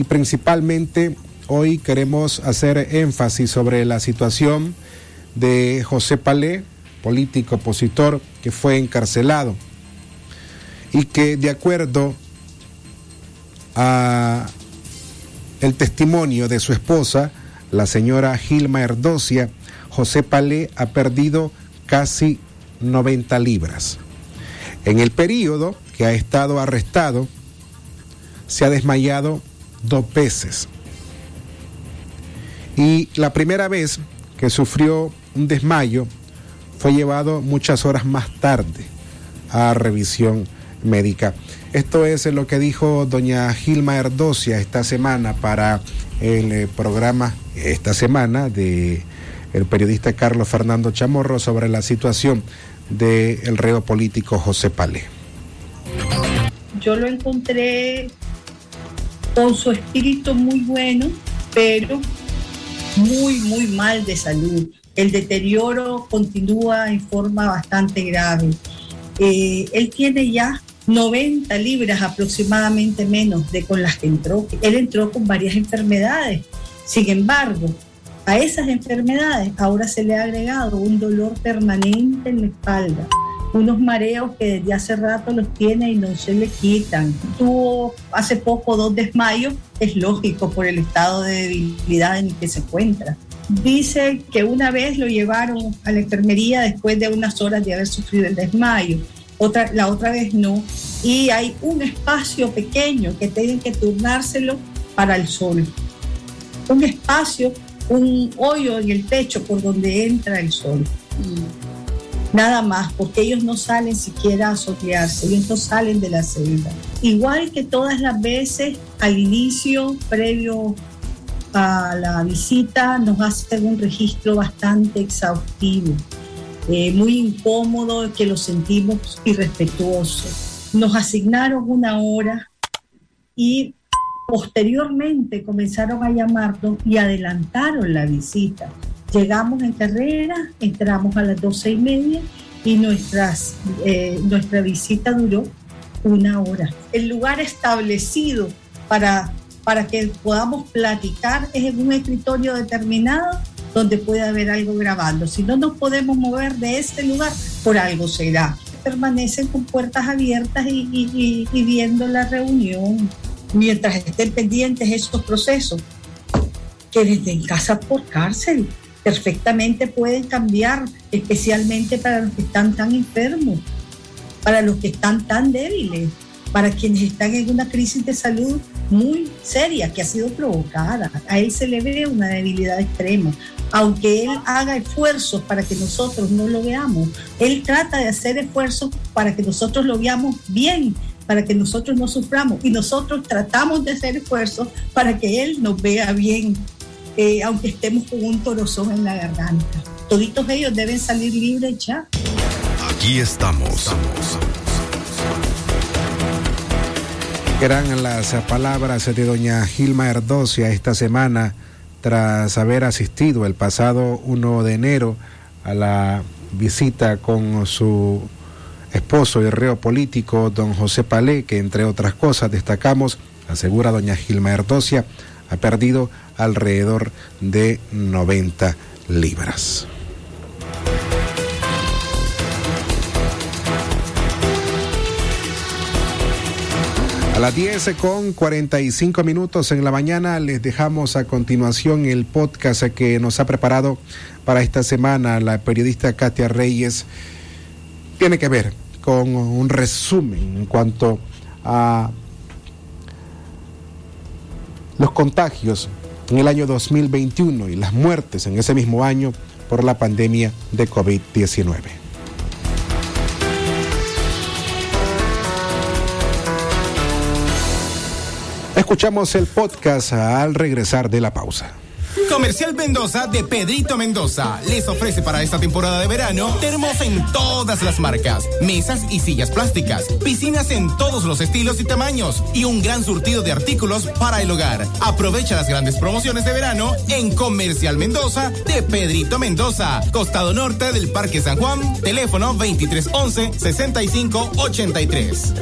y principalmente hoy queremos hacer énfasis sobre la situación de José Palé, político opositor que fue encarcelado y que de acuerdo a el testimonio de su esposa, la señora Gilma Erdocia, José Palé ha perdido casi 90 libras. En el periodo que ha estado arrestado, se ha desmayado dos veces. Y la primera vez que sufrió un desmayo fue llevado muchas horas más tarde a revisión médica. Esto es lo que dijo doña Gilma Erdocia esta semana para el eh, programa esta semana de el periodista Carlos Fernando Chamorro sobre la situación del reo político José Palé.
Yo lo encontré con su espíritu muy bueno, pero muy, muy mal de salud. El deterioro continúa en forma bastante grave. Eh, él tiene ya 90 libras aproximadamente menos de con las que entró. Él entró con varias enfermedades. Sin embargo, a esas enfermedades ahora se le ha agregado un dolor permanente en la espalda, unos mareos que desde hace rato los tiene y no se le quitan. Tuvo hace poco dos desmayos, es lógico por el estado de debilidad en el que se encuentra. Dice que una vez lo llevaron a la enfermería después de unas horas de haber sufrido el desmayo, otra, la otra vez no. Y hay un espacio pequeño que tienen que turnárselo para el sol. Un espacio, un hoyo en el techo por donde entra el sol. Nada más, porque ellos no salen siquiera a solearse, ellos no salen de la celda. Igual que todas las veces, al inicio, previo a la visita, nos hacen un registro bastante exhaustivo, eh, muy incómodo, que lo sentimos irrespetuoso. Nos asignaron una hora y posteriormente comenzaron a llamarnos y adelantaron la visita. Llegamos en carrera, entramos a las doce y media y nuestras, eh, nuestra visita duró una hora. El lugar establecido para, para que podamos platicar es en un escritorio determinado donde puede haber algo grabando. Si no nos podemos mover de este lugar, por algo será. Permanecen con puertas abiertas y, y, y viendo la reunión mientras estén pendientes estos procesos, que desde en casa por cárcel perfectamente pueden cambiar, especialmente para los que están tan enfermos, para los que están tan débiles, para quienes están en una crisis de salud muy seria que ha sido provocada. A él se le ve una debilidad extrema. Aunque él haga esfuerzos para que nosotros no lo veamos, él trata de hacer esfuerzos para que nosotros lo veamos bien, para que nosotros no suframos. Y nosotros tratamos de hacer esfuerzos para que él nos vea bien, eh, aunque estemos con un torozón en la garganta. Toditos ellos deben salir libres ya.
Aquí estamos.
Eran las palabras de doña Gilma Erdocia esta semana tras haber asistido el pasado 1 de enero a la visita con su esposo y reo político, don José Palé, que entre otras cosas destacamos, asegura doña Gilma Erdocia, ha perdido alrededor de 90 libras. A las 10 con 45 minutos en la mañana les dejamos a continuación el podcast que nos ha preparado para esta semana la periodista Katia Reyes. Tiene que ver con un resumen en cuanto a los contagios en el año 2021 y las muertes en ese mismo año por la pandemia de COVID-19. Escuchamos el podcast al regresar de la pausa.
Comercial Mendoza de Pedrito Mendoza les ofrece para esta temporada de verano termos en todas las marcas, mesas y sillas plásticas, piscinas en todos los estilos y tamaños y un gran surtido de artículos para el hogar. Aprovecha las grandes promociones de verano en Comercial Mendoza de Pedrito Mendoza, costado norte del Parque San Juan, teléfono 2311 6583.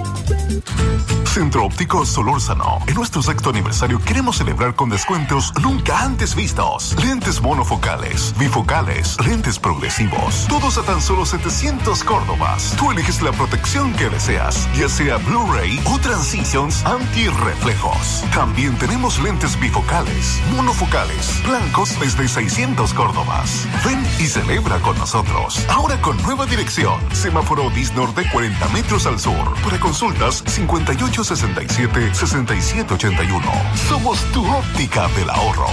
Centro Óptico Solórzano. En nuestro sexto aniversario queremos celebrar con descuentos nunca antes vistos. Lentes monofocales, bifocales, lentes progresivos. Todos a tan solo 700 Córdobas. Tú eliges la protección que deseas, ya sea Blu-ray o Transitions anti-reflejos. También tenemos lentes bifocales, monofocales, blancos desde 600 Córdobas. Ven y celebra con nosotros. Ahora con nueva dirección. Semáforo Dis Norte 40 metros al sur. Para consultas 58 67 6781. Somos tu óptica del ahorro.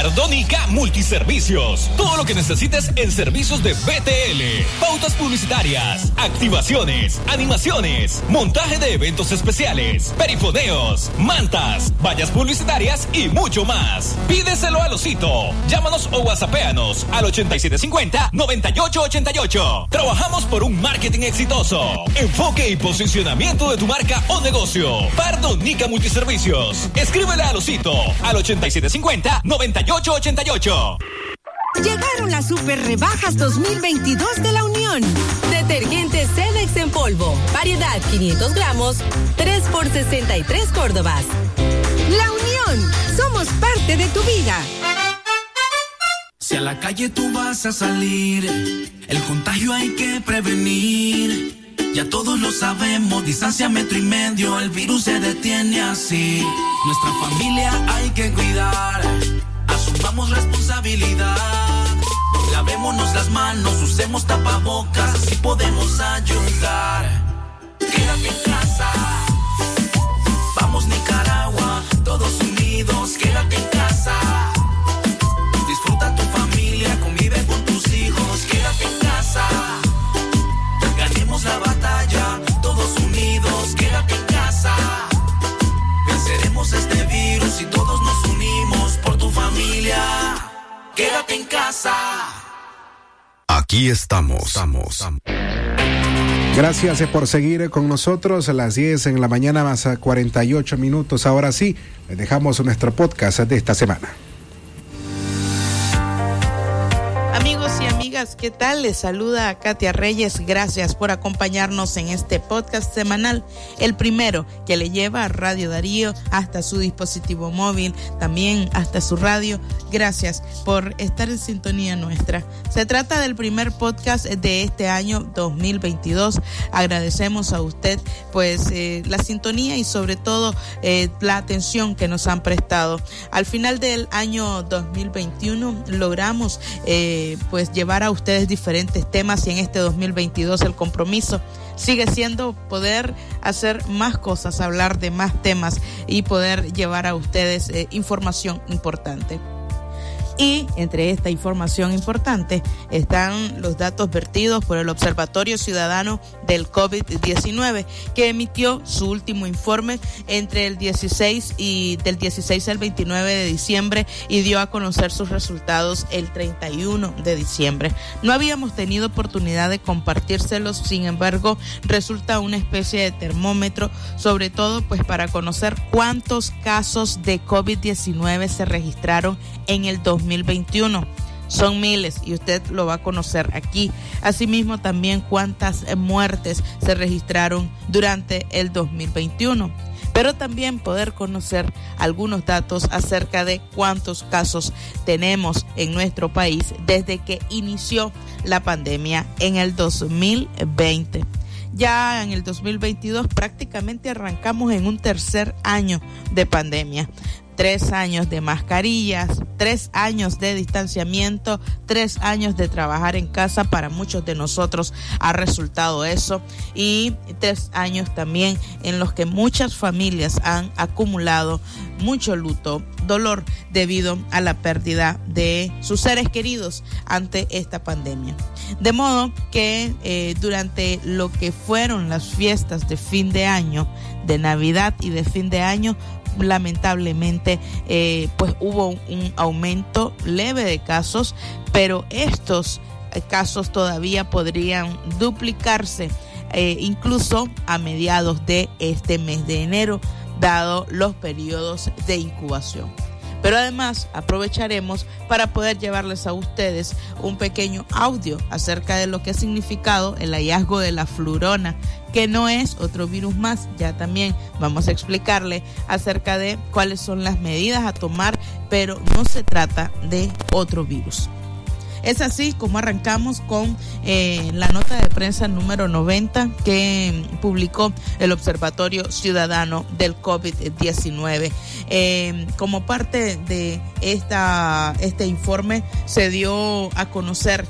Pardónica Multiservicios. Todo lo que necesites en servicios de BTL. Pautas publicitarias, activaciones, animaciones, montaje de eventos especiales, perifoneos, mantas, vallas publicitarias y mucho más. Pídeselo a Losito. Llámanos o whatsappeanos al 8750-9888. Trabajamos por un marketing exitoso. Enfoque y posicionamiento de tu marca o negocio. Pardonica Multiservicios. Escríbele a Losito al 8750 98 8888.
Llegaron las super rebajas 2022 de la Unión. Detergente Cedex en polvo. Variedad 500 gramos. 3 por 63 Córdobas. La Unión. Somos parte de tu vida.
Si a la calle tú vas a salir, el contagio hay que prevenir. Ya todos lo sabemos, distancia metro y medio, el virus se detiene así. Nuestra familia hay que cuidar asumamos responsabilidad. Lavémonos las manos, usemos tapabocas, así podemos ayudar. Quédate en casa. Vamos Nicaragua, todos unidos, quédate en casa. Disfruta tu familia, convive con tus hijos, quédate en casa. Ganemos la batalla, todos unidos, quédate en casa. Venceremos este Quédate en casa.
Aquí estamos. estamos.
Gracias por seguir con nosotros a las 10 en la mañana más a 48 minutos. Ahora sí, les dejamos nuestro podcast de esta semana.
Amigas, ¿qué tal? Les saluda a Katia Reyes. Gracias por acompañarnos en este podcast semanal, el primero que le lleva a Radio Darío hasta su dispositivo móvil, también hasta su radio. Gracias por estar en sintonía nuestra. Se trata del primer podcast de este año 2022. Agradecemos a usted pues eh, la sintonía y sobre todo eh, la atención que nos han prestado. Al final del año 2021 logramos eh, pues llevar a ustedes diferentes temas y en este 2022 el compromiso sigue siendo poder hacer más cosas, hablar de más temas y poder llevar a ustedes eh, información importante. Y entre esta información importante están los datos vertidos por el Observatorio Ciudadano del COVID-19, que emitió su último informe entre el 16 y del 16 al 29 de diciembre y dio a conocer sus resultados el 31 de diciembre. No habíamos tenido oportunidad de compartírselos, sin embargo, resulta una especie de termómetro, sobre todo pues para conocer cuántos casos de COVID-19 se registraron en el 2020 2021. Son miles y usted lo va a conocer aquí. Asimismo, también cuántas muertes se registraron durante el 2021. Pero también poder conocer algunos datos acerca de cuántos casos tenemos en nuestro país desde que inició la pandemia en el 2020 ya en el 2022 prácticamente arrancamos en un tercer año de pandemia tres años de mascarillas, tres años de distanciamiento, tres años de trabajar en casa. Para muchos de nosotros ha resultado eso. Y tres años también en los que muchas familias han acumulado mucho luto, dolor debido a la pérdida de sus seres queridos ante esta pandemia. De modo que eh, durante lo que fueron las fiestas de fin de año, de Navidad y de fin de año, lamentablemente eh, pues hubo un aumento leve de casos, pero estos eh, casos todavía podrían duplicarse incluso a mediados de este mes de enero dado los periodos de incubación. Pero además aprovecharemos para poder llevarles a ustedes un pequeño audio acerca de lo que ha significado el hallazgo de la flurona, que no es otro virus más. Ya también vamos a explicarle acerca de cuáles son las medidas a tomar, pero no se trata de otro virus. Es así como arrancamos con eh, la nota de prensa número 90 que publicó el Observatorio Ciudadano del COVID-19. Eh, como parte de esta, este informe se dio a conocer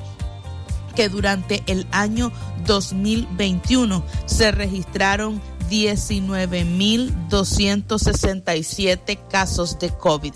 que durante el año 2021 se registraron 19.267 casos de COVID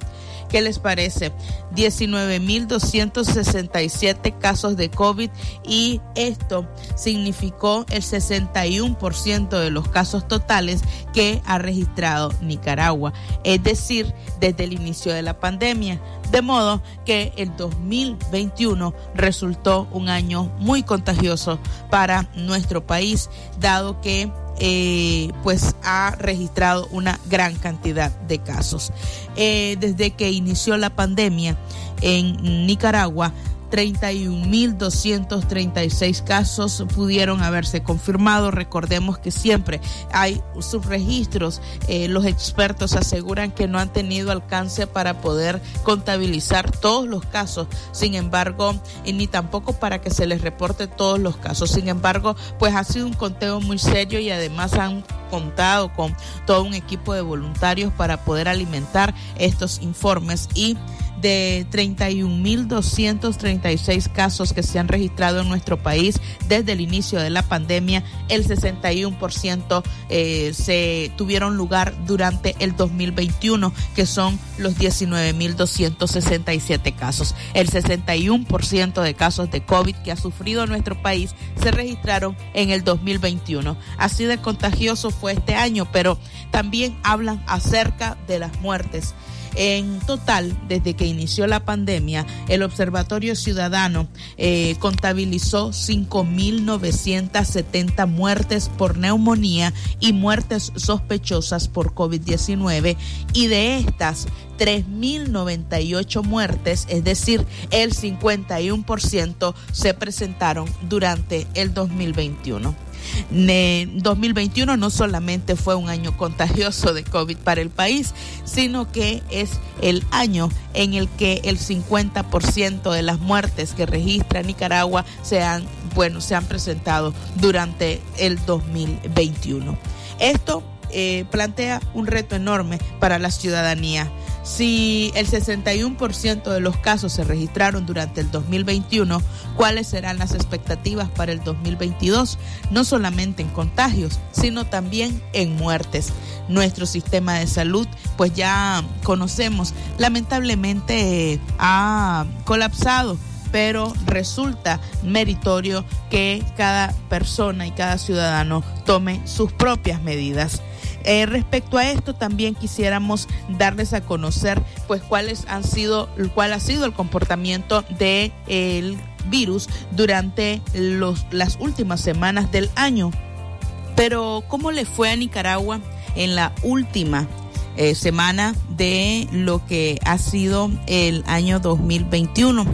¿Qué les parece? 19.267 casos de COVID y esto significó el 61% de los casos totales que ha registrado Nicaragua, es decir, desde el inicio de la pandemia. De modo que el 2021 resultó un año muy contagioso para nuestro país, dado que eh, pues ha registrado una gran cantidad de casos. Eh, desde que inició la pandemia en Nicaragua, 31.236 casos pudieron haberse confirmado. Recordemos que siempre hay subregistros. Eh, los expertos aseguran que no han tenido alcance para poder contabilizar todos los casos. Sin embargo, ni tampoco para que se les reporte todos los casos. Sin embargo, pues ha sido un conteo muy serio y además han contado con todo un equipo de voluntarios para poder alimentar estos informes y de 31.236 casos que se han registrado en nuestro país desde el inicio de la pandemia, el 61% eh, se tuvieron lugar durante el 2021, que son los 19.267 casos. El 61% de casos de COVID que ha sufrido nuestro país se registraron en el 2021. Así de contagioso fue este año, pero también hablan acerca de las muertes. En total, desde que inició la pandemia, el Observatorio Ciudadano eh, contabilizó 5.970 muertes por neumonía y muertes sospechosas por COVID-19 y de estas 3.098 muertes, es decir, el 51% se presentaron durante el 2021. 2021 no solamente fue un año contagioso de COVID para el país, sino que es el año en el que el 50% de las muertes que registra Nicaragua se han, bueno, se han presentado durante el 2021. Esto eh, plantea un reto enorme para la ciudadanía si el 61% de los casos se registraron durante el 2021, ¿cuáles serán las expectativas para el 2022? No solamente en contagios, sino también en muertes. Nuestro sistema de salud, pues ya conocemos, lamentablemente ha colapsado pero resulta meritorio que cada persona y cada ciudadano tome sus propias medidas. Eh, respecto a esto, también quisiéramos darles a conocer, pues, cuáles han sido, cuál ha sido el comportamiento del el virus durante los, las últimas semanas del año. Pero, ¿cómo le fue a Nicaragua en la última eh, semana de lo que ha sido el año 2021?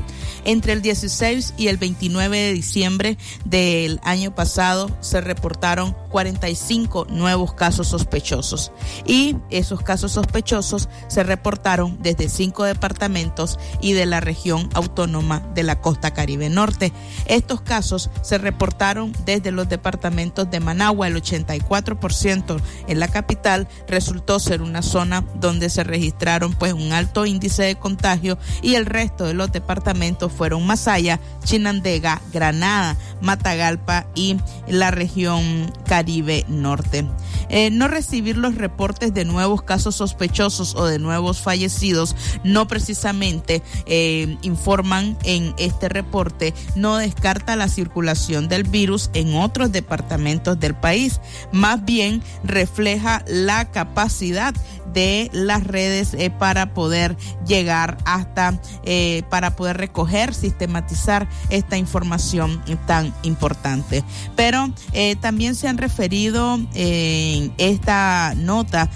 Entre el 16 y el 29 de diciembre del año pasado se reportaron 45 nuevos casos sospechosos y esos casos sospechosos se reportaron desde cinco departamentos y de la región autónoma de la costa caribe norte. Estos casos se reportaron desde los departamentos de Managua, el 84% en la capital resultó ser una zona donde se registraron pues un alto índice de contagio y el resto de los departamentos fueron Masaya, Chinandega, Granada, Matagalpa y la región Caribe Norte. Eh, no recibir los reportes de nuevos casos sospechosos o de nuevos fallecidos no precisamente eh, informan en este reporte, no descarta la circulación del virus en otros departamentos del país, más bien refleja la capacidad de las redes eh, para poder llegar hasta, eh, para poder recoger, sistematizar esta información tan importante. Pero eh, también se han referido en esta nota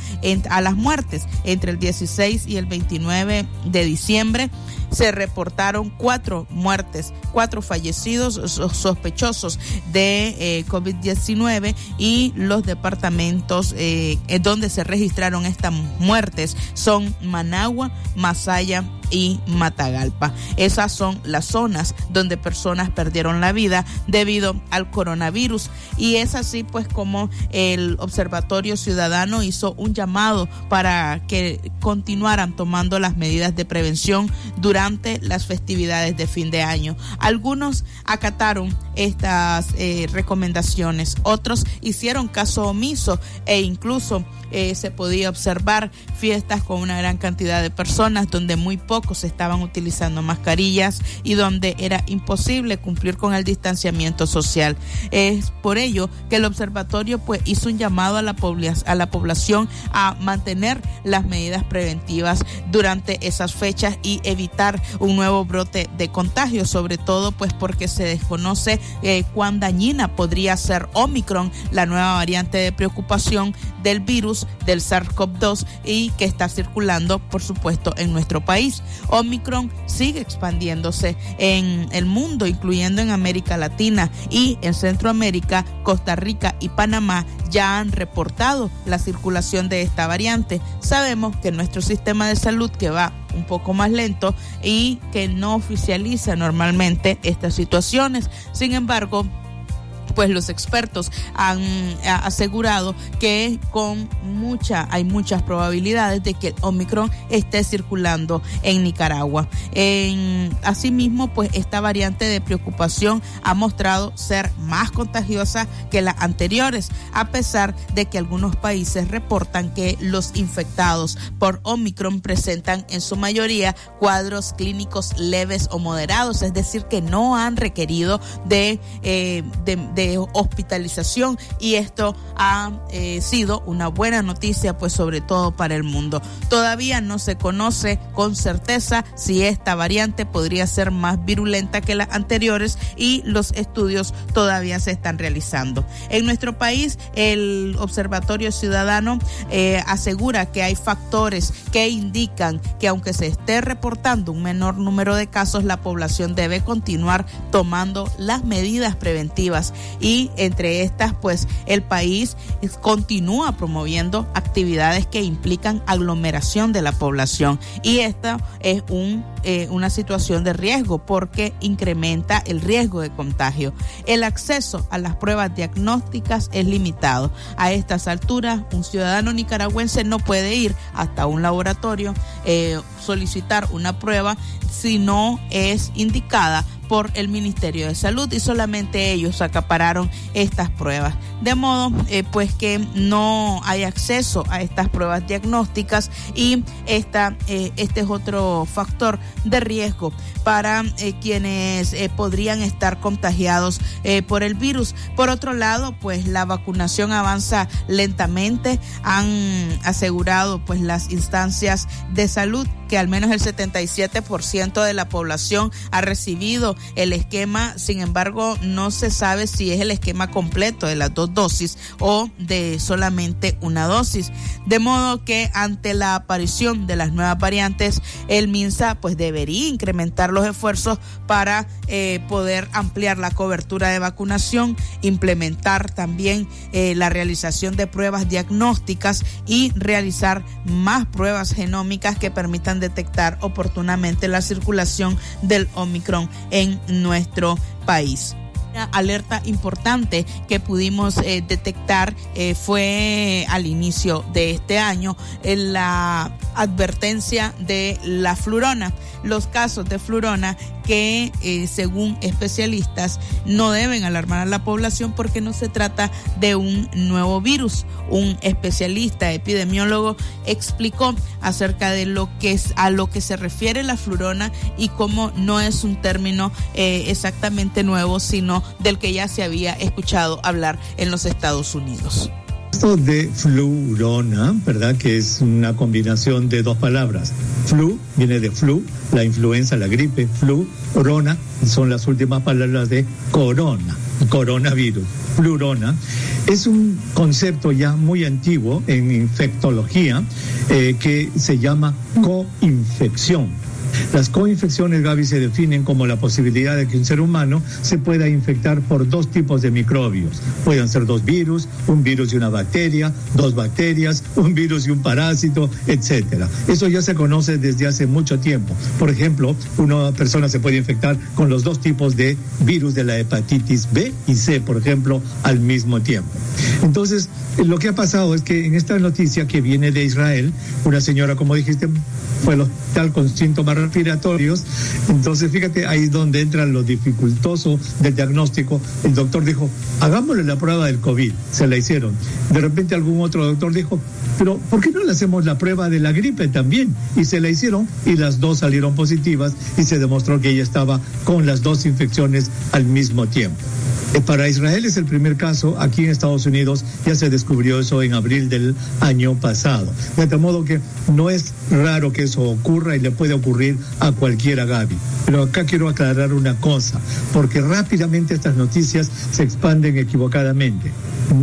a las muertes entre el 16 y el 29 de diciembre se reportaron cuatro muertes, cuatro fallecidos sospechosos de eh, COVID-19 y los departamentos eh, donde se registraron estas muertes son Managua, Masaya, y Matagalpa. Esas son las zonas donde personas perdieron la vida debido al coronavirus y es así pues como el Observatorio Ciudadano hizo un llamado para que continuaran tomando las medidas de prevención durante las festividades de fin de año. Algunos acataron estas eh, recomendaciones, otros hicieron caso omiso e incluso eh, se podía observar fiestas con una gran cantidad de personas donde muy pocos estaban utilizando mascarillas y donde era imposible cumplir con el distanciamiento social. Es por ello que el observatorio pues hizo un llamado a la, a la población a mantener las medidas preventivas durante esas fechas y evitar un nuevo brote de contagio, sobre todo pues porque se desconoce eh, cuán dañina podría ser Omicron, la nueva variante de preocupación del virus del SARS-CoV-2 y que está circulando, por supuesto, en nuestro país. Omicron sigue expandiéndose en el mundo, incluyendo en América Latina y en Centroamérica, Costa Rica y Panamá ya han reportado la circulación de esta variante. Sabemos que nuestro sistema de salud que va un poco más lento y que no oficializa normalmente estas situaciones. Sin embargo, pues los expertos han asegurado que con mucha, hay muchas probabilidades de que el Omicron esté circulando en Nicaragua. Asimismo, pues esta variante de preocupación ha mostrado ser más contagiosa que las anteriores, a pesar de que algunos países reportan que los infectados por Omicron presentan en su mayoría cuadros clínicos leves o moderados, es decir, que no han requerido de, eh, de hospitalización y esto ha eh, sido una buena noticia pues sobre todo para el mundo. Todavía no se conoce con certeza si esta variante podría ser más virulenta que las anteriores y los estudios todavía se están realizando. En nuestro país el Observatorio Ciudadano eh, asegura que hay factores que indican que aunque se esté reportando un menor número de casos, la población debe continuar tomando las medidas preventivas y entre estas pues el país continúa promoviendo actividades que implican aglomeración de la población y esta es un, eh, una situación de riesgo porque incrementa el riesgo de contagio. El acceso a las pruebas diagnósticas es limitado. A estas alturas un ciudadano nicaragüense no puede ir hasta un laboratorio, eh, solicitar una prueba si no es indicada por el Ministerio de Salud y solamente ellos acapararon estas pruebas. De modo eh, pues que no hay acceso a estas pruebas diagnósticas y esta, eh, este es otro factor de riesgo para eh, quienes podrían estar contagiados por el virus. Por otro lado, pues la vacunación avanza lentamente. Han asegurado pues las instancias de salud que al menos el 77% de la población ha recibido el esquema, sin embargo, no se sabe si es el esquema completo de las dos dosis o de solamente una dosis. De modo que ante la aparición de las nuevas variantes, el MINSA pues debería incrementar los esfuerzos para eh, poder ampliar la cobertura de vacunación, implementar también eh, la realización de pruebas diagnósticas y realizar más pruebas genómicas que permitan detectar oportunamente la circulación del Omicron en nuestro país. Una alerta importante que pudimos eh, detectar eh, fue al inicio de este año en la advertencia de la flurona. Los casos de flurona que eh, según especialistas no deben alarmar a la población porque no se trata de un nuevo virus. Un especialista epidemiólogo explicó acerca de lo que es a lo que se refiere la flurona y cómo no es un término exactamente nuevo, sino del que ya se había escuchado hablar en los Estados Unidos.
De flurona, ¿verdad? Que es una combinación de dos palabras. Flu viene de flu, la influenza, la gripe, flu, corona, son las últimas palabras de corona, coronavirus. Flurona es un concepto ya muy antiguo en infectología eh, que se llama coinfección las coinfecciones, Gaby, se definen como la posibilidad de que un ser humano se pueda infectar por dos tipos de microbios. Pueden ser dos virus, un virus y una bacteria, dos bacterias, un virus y un parásito, etcétera. Eso ya se conoce desde hace mucho tiempo. Por ejemplo, una persona se puede infectar con los dos tipos de virus de la hepatitis B y C, por ejemplo, al mismo tiempo. Entonces, lo que ha pasado es que en esta noticia que viene de Israel, una señora, como dijiste, fue al hospital con síntomas respiratorios. Entonces, fíjate, ahí es donde entra lo dificultoso del diagnóstico. El doctor dijo, hagámosle la prueba del COVID. Se la hicieron. De repente algún otro doctor dijo, pero ¿por qué no le hacemos la prueba de la gripe también? Y se la hicieron y las dos salieron positivas y se demostró que ella estaba con las dos infecciones al mismo tiempo. Eh, para Israel es el primer caso, aquí en Estados Unidos ya se eso en abril del año pasado. De tal modo que no es raro que eso ocurra y le puede ocurrir a cualquiera, Gaby. Pero acá quiero aclarar una cosa, porque rápidamente estas noticias se expanden equivocadamente.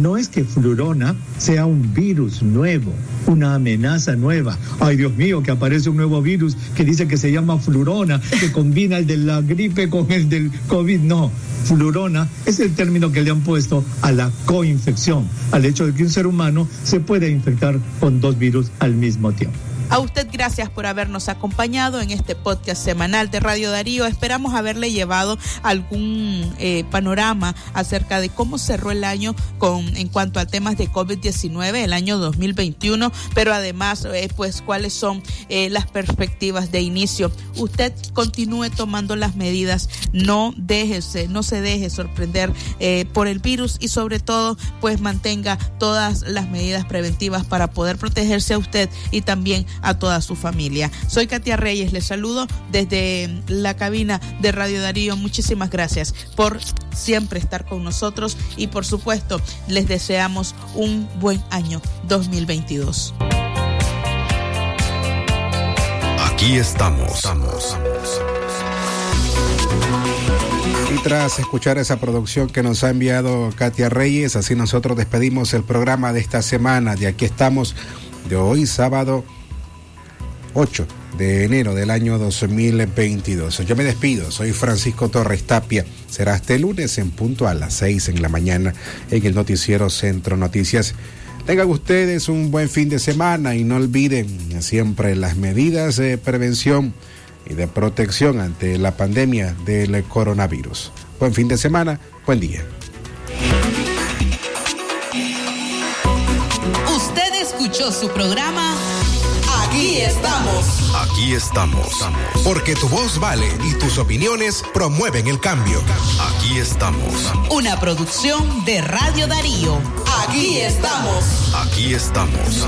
No es que flurona sea un virus nuevo, una amenaza nueva. Ay, Dios mío, que aparece un nuevo virus que dice que se llama flurona, que combina el de la gripe con el del COVID. No, flurona es el término que le han puesto a la coinfección, al hecho de que un ser humano se puede infectar con dos virus al mismo tiempo.
A usted gracias por habernos acompañado en este podcast semanal de Radio Darío. Esperamos haberle llevado algún eh, panorama acerca de cómo cerró el año con en cuanto a temas de COVID-19, el año 2021, pero además eh, pues cuáles son eh, las perspectivas de inicio. Usted continúe tomando las medidas, no déjese, no se deje sorprender por el virus y sobre todo pues mantenga todas las medidas preventivas para poder protegerse a usted y también a toda su familia. Soy Katia Reyes, les saludo desde la cabina de Radio Darío. Muchísimas gracias por siempre estar con nosotros y por supuesto les deseamos un buen año 2022.
Aquí estamos.
Y tras escuchar esa producción que nos ha enviado Katia Reyes, así nosotros despedimos el programa de esta semana. De aquí estamos de hoy, sábado 8 de enero del año 2022. Yo me despido, soy Francisco Torres Tapia. Será este lunes en punto a las 6 en la mañana en el noticiero Centro Noticias. Tengan ustedes un buen fin de semana y no olviden siempre las medidas de prevención y de protección ante la pandemia del coronavirus. Buen fin de semana, buen día.
Usted escuchó su programa Aquí estamos.
Aquí estamos.
Porque tu voz vale y tus opiniones promueven el cambio.
Aquí estamos.
Una producción de Radio Darío. Aquí estamos.
Aquí estamos.